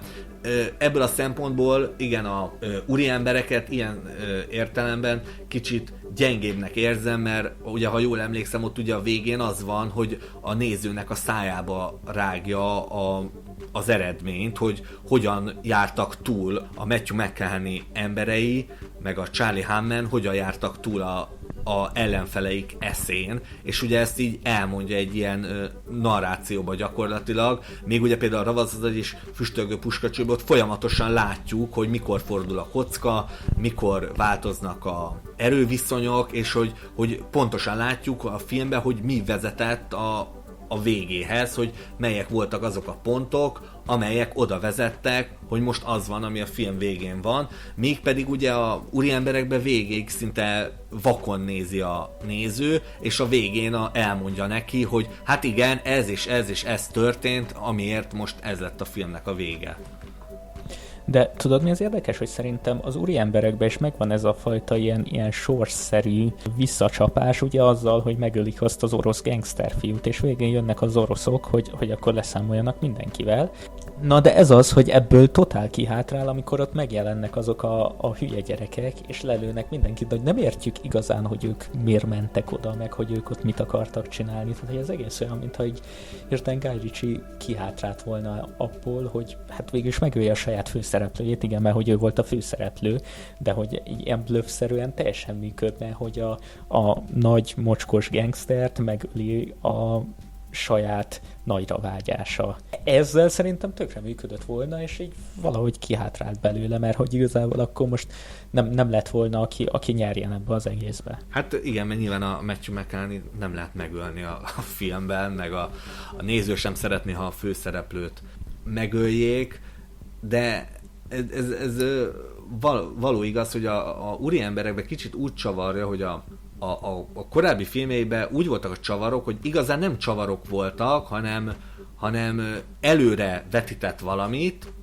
Ebből a szempontból igen, a úri embereket ilyen értelemben kicsit gyengébbnek érzem, mert ugye, ha jól emlékszem, ott ugye a végén az van, hogy a nézőnek a szájába rágja a, az eredményt, hogy hogyan jártak túl a Matthew McConaughey emberei, meg a Charlie Hamman, hogyan jártak túl a, a ellenfeleik eszén, és ugye ezt így elmondja egy ilyen ö, narrációba gyakorlatilag, még ugye például a Ravazad is füstölgő puskacsőből folyamatosan látjuk, hogy mikor fordul a kocka, mikor változnak a erőviszonyok, és hogy, hogy pontosan látjuk a filmben, hogy mi vezetett a, a végéhez, hogy melyek voltak azok a pontok, amelyek oda vezettek, hogy most az van, ami a film végén van, még pedig ugye a úri emberekbe végig szinte vakon nézi a néző, és a végén a, elmondja neki, hogy hát igen, ez és ez és ez történt, amiért most ez lett a filmnek a vége. De tudod mi az érdekes, hogy szerintem az úri emberekben is megvan ez a fajta ilyen, ilyen sorsszerű visszacsapás, ugye azzal, hogy megölik azt az orosz gangsterfiút, és végén jönnek az oroszok, hogy, hogy akkor leszámoljanak mindenkivel. Na de ez az, hogy ebből totál kihátrál, amikor ott megjelennek azok a, a hülye gyerekek, és lelőnek mindenkit, de nem értjük igazán, hogy ők miért mentek oda, meg hogy ők ott mit akartak csinálni. Tehát hogy az egész olyan, mintha egy hirtelen Guy Ritchie kihátrált volna abból, hogy hát végül is megölje a saját főszereplőjét, igen, mert hogy ő volt a főszereplő, de hogy ilyen bluff-szerűen teljesen működne, hogy a, a nagy mocskos gangstert megöli a saját nagyra vágyása. Ezzel szerintem tökre működött volna, és így valahogy kihátrált belőle, mert hogy igazából akkor most nem, nem lett volna, aki, aki nyerjen ebbe az egészbe. Hát igen, mert nyilván a Matthew McConaughey nem lehet megölni a, a filmben, meg a, a néző sem szeretné, ha a főszereplőt megöljék, de ez, ez, ez val, való igaz, hogy a, a úri emberekben kicsit úgy csavarja, hogy a, a, a, a korábbi filmeiben úgy voltak a csavarok, hogy igazán nem csavarok voltak, hanem, hanem előre vetített valamit,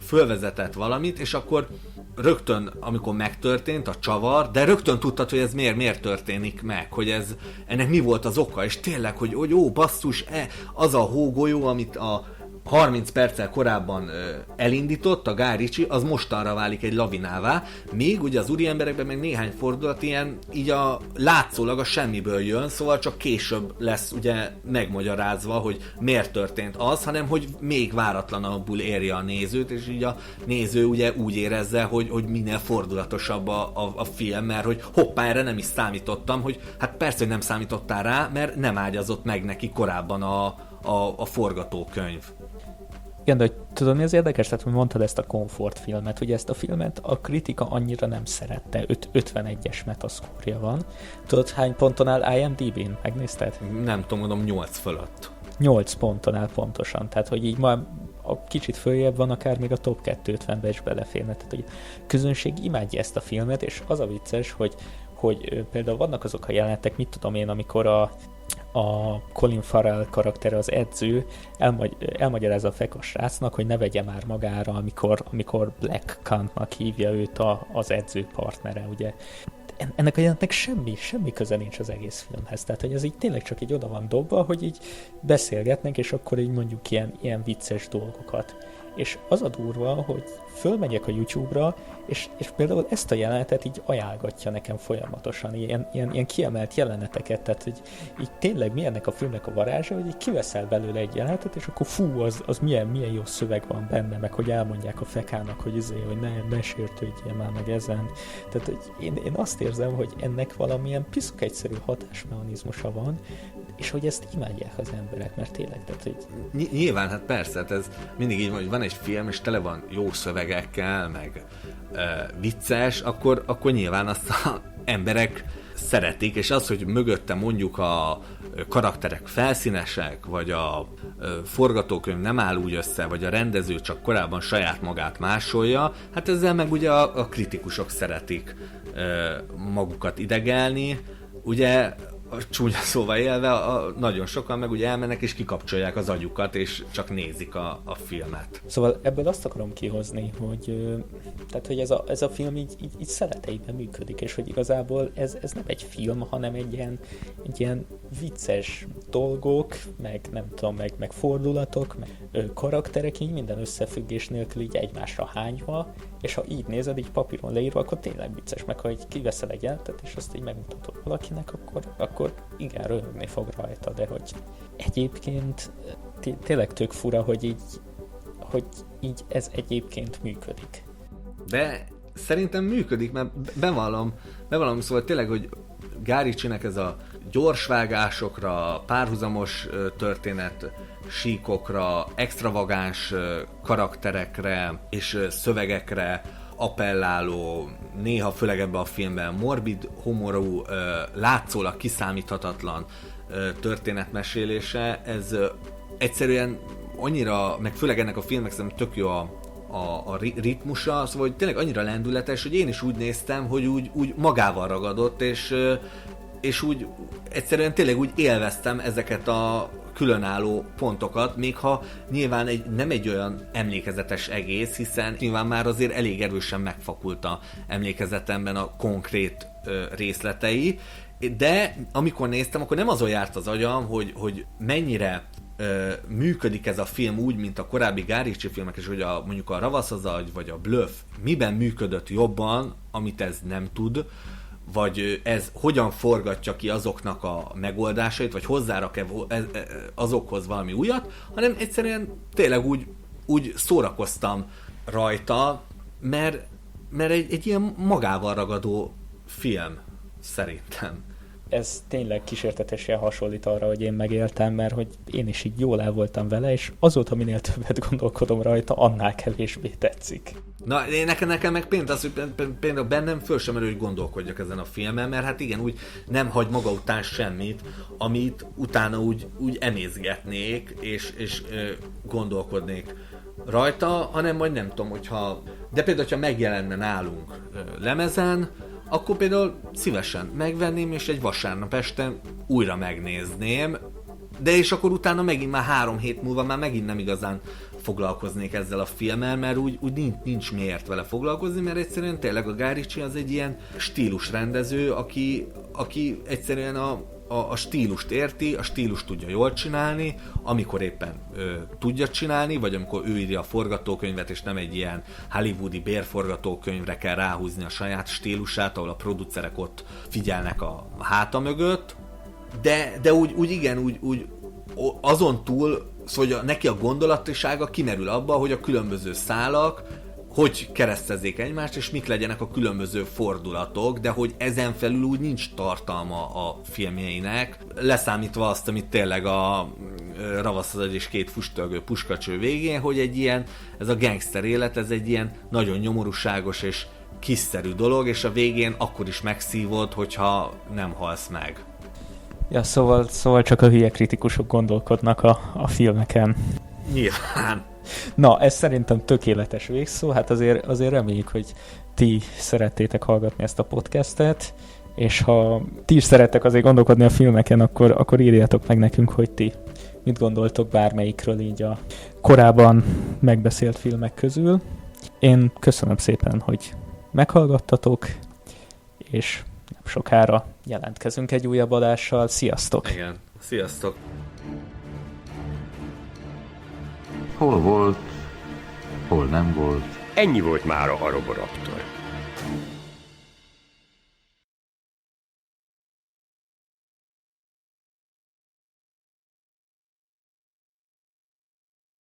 fölvezetett valamit, és akkor rögtön, amikor megtörtént a csavar, de rögtön tudtad, hogy ez miért, miért történik meg, hogy ez, ennek mi volt az oka, és tényleg, hogy, hogy jó, basszus, e, az a hógolyó, amit a, 30 perccel korábban elindított a Guy Ritchie, az mostanra válik egy lavinává, még ugye az úri emberekben meg néhány fordulat ilyen így a látszólag a semmiből jön, szóval csak később lesz ugye megmagyarázva, hogy miért történt az, hanem hogy még váratlanabbul érje a nézőt, és így a néző ugye úgy érezze, hogy, hogy minél fordulatosabb a, a, a film, mert hogy hoppá, erre nem is számítottam, hogy hát persze, hogy nem számítottál rá, mert nem ágyazott meg neki korábban a, a, a forgatókönyv. Igen, de hogy tudod, mi az érdekes? Tehát, hogy mondtad ezt a komfortfilmet, hogy ezt a filmet a kritika annyira nem szerette, 51-es metaszkórja van. Tudod, hány ponton áll IMDb-n? Megnézted? Nem tudom, mondom 8 fölött. 8 ponton áll pontosan, tehát hogy így ma a kicsit följebb van, akár még a top 250-be is beleférne. Tehát, hogy a közönség imádja ezt a filmet, és az a vicces, hogy hogy például vannak azok a jelenetek, mit tudom én, amikor a, a Colin Farrell karaktere, az edző elmagy- elmagyarázza a fekas srácnak, hogy ne vegye már magára, amikor, amikor Black Kantnak hívja őt a, az edző partnere, ugye. En- ennek a jelentnek semmi, semmi köze nincs az egész filmhez. Tehát, hogy ez így tényleg csak így oda van dobva, hogy így beszélgetnek, és akkor így mondjuk ilyen, ilyen vicces dolgokat. És az a durva, hogy fölmegyek a YouTube-ra, és, és például ezt a jelenetet így ajánlgatja nekem folyamatosan, ilyen, ilyen, ilyen kiemelt jeleneteket, tehát hogy így tényleg mi ennek a filmnek a varázsa, hogy így kiveszel belőle egy jelenetet, és akkor fú, az, az milyen, milyen jó szöveg van benne, meg hogy elmondják a fekának, hogy, izé, hogy ne, ne sértődjél már meg ezen. Tehát hogy én, én azt érzem, hogy ennek valamilyen piszok egyszerű hatásmechanizmusa van, és hogy ezt imádják az emberek, mert tényleg, tehát hogy Ny- nyilván, hát persze, hát ez mindig így van, hogy van egy film, és tele van jó szövegekkel, meg uh, vicces, akkor, akkor nyilván azt a emberek szeretik, és az, hogy mögötte mondjuk a karakterek felszínesek, vagy a ö, forgatókönyv nem áll úgy össze, vagy a rendező csak korábban saját magát másolja, hát ezzel meg ugye a, kritikusok szeretik ö, magukat idegelni. Ugye a csúnya szóval élve, a, nagyon sokan meg ugye elmennek és kikapcsolják az agyukat, és csak nézik a, a filmet. Szóval ebből azt akarom kihozni, hogy, tehát, hogy ez, a, ez a film így, így, így szereteiben működik, és hogy igazából ez, ez nem egy film, hanem egy ilyen, egy ilyen vicces dolgok, meg nem tudom, meg, meg fordulatok, meg karakterek így minden összefüggés nélkül így egymásra hányva, és ha így nézed, így papíron leírva, akkor tényleg vicces, meg ha így kiveszel egy jelentet, és azt így megmutatod valakinek, akkor, akkor igen, röhögni fog rajta, de hogy egyébként té- tényleg tök fura, hogy így, hogy így ez egyébként működik. De szerintem működik, mert bevallom, bevallom, szóval tényleg, hogy Gáricsinek ez a gyorsvágásokra, párhuzamos történet síkokra, extravagáns karakterekre és szövegekre appelláló, néha főleg ebben a filmben morbid, homorú, látszólag kiszámíthatatlan történetmesélése, ez egyszerűen annyira, meg főleg ennek a filmnek szerintem tök jó a, a, a ri- ritmusa, szóval hogy tényleg annyira lendületes, hogy én is úgy néztem, hogy úgy, úgy magával ragadott, és, és úgy egyszerűen tényleg úgy élveztem ezeket a különálló pontokat, még ha nyilván egy, nem egy olyan emlékezetes egész, hiszen nyilván már azért elég erősen megfakult a emlékezetemben a konkrét ö, részletei, de amikor néztem, akkor nem azon járt az agyam, hogy, hogy mennyire ö, működik ez a film úgy, mint a korábbi Gáricsi filmek, és hogy a, mondjuk a Ravasz az agy, vagy a Bluff miben működött jobban, amit ez nem tud, vagy ez hogyan forgatja ki azoknak a megoldásait, vagy hozzárak-e vo- e- e- azokhoz valami újat, hanem egyszerűen tényleg úgy, úgy szórakoztam rajta, mert, mert egy, egy ilyen magával ragadó film, szerintem ez tényleg kísértetesen hasonlít arra, hogy én megéltem, mert hogy én is így jól el voltam vele, és azóta minél többet gondolkodom rajta, annál kevésbé tetszik. Na, én nekem, nekem meg például az, hogy például bennem föl sem erő, hogy gondolkodjak ezen a filmen, mert hát igen, úgy nem hagy maga után semmit, amit utána úgy, úgy emészgetnék, és, és ö, gondolkodnék rajta, hanem majd nem tudom, hogyha... De például, hogyha megjelenne nálunk ö, lemezen, akkor például szívesen megvenném, és egy vasárnap este újra megnézném, de és akkor utána megint már három hét múlva már megint nem igazán foglalkoznék ezzel a filmmel, mert úgy, úgy nincs, nincs miért vele foglalkozni, mert egyszerűen tényleg a Gáricsi az egy ilyen stílusrendező, aki, aki egyszerűen a, a, a stílust érti, a stílust tudja jól csinálni, amikor éppen ö, tudja csinálni, vagy amikor ő írja a forgatókönyvet, és nem egy ilyen hollywoodi bérforgatókönyvre kell ráhúzni a saját stílusát, ahol a producerek ott figyelnek a háta mögött, de, de úgy, úgy igen, úgy, úgy azon túl, szóval hogy a, neki a gondolatisága kimerül abba, hogy a különböző szálak hogy keresztezzék egymást, és mik legyenek a különböző fordulatok, de hogy ezen felül úgy nincs tartalma a filmjeinek, leszámítva azt, amit tényleg a ö, Ravasz az Agy és két fustölgő puskacső végén, hogy egy ilyen, ez a gangster élet, ez egy ilyen nagyon nyomorúságos és kiszerű dolog, és a végén akkor is megszívod, hogyha nem halsz meg. Ja, szóval, szóval csak a hülye kritikusok gondolkodnak a, a filmeken. Nyilván. Na, ez szerintem tökéletes végszó, hát azért, azért reméljük, hogy ti szerettétek hallgatni ezt a podcastet, és ha ti is szerettek azért gondolkodni a filmeken, akkor, akkor írjátok meg nekünk, hogy ti mit gondoltok bármelyikről így a korábban megbeszélt filmek közül. Én köszönöm szépen, hogy meghallgattatok, és nem sokára jelentkezünk egy újabb adással. Sziasztok! Igen, sziasztok! Hol volt, hol nem volt. Ennyi volt már a Roboraptor.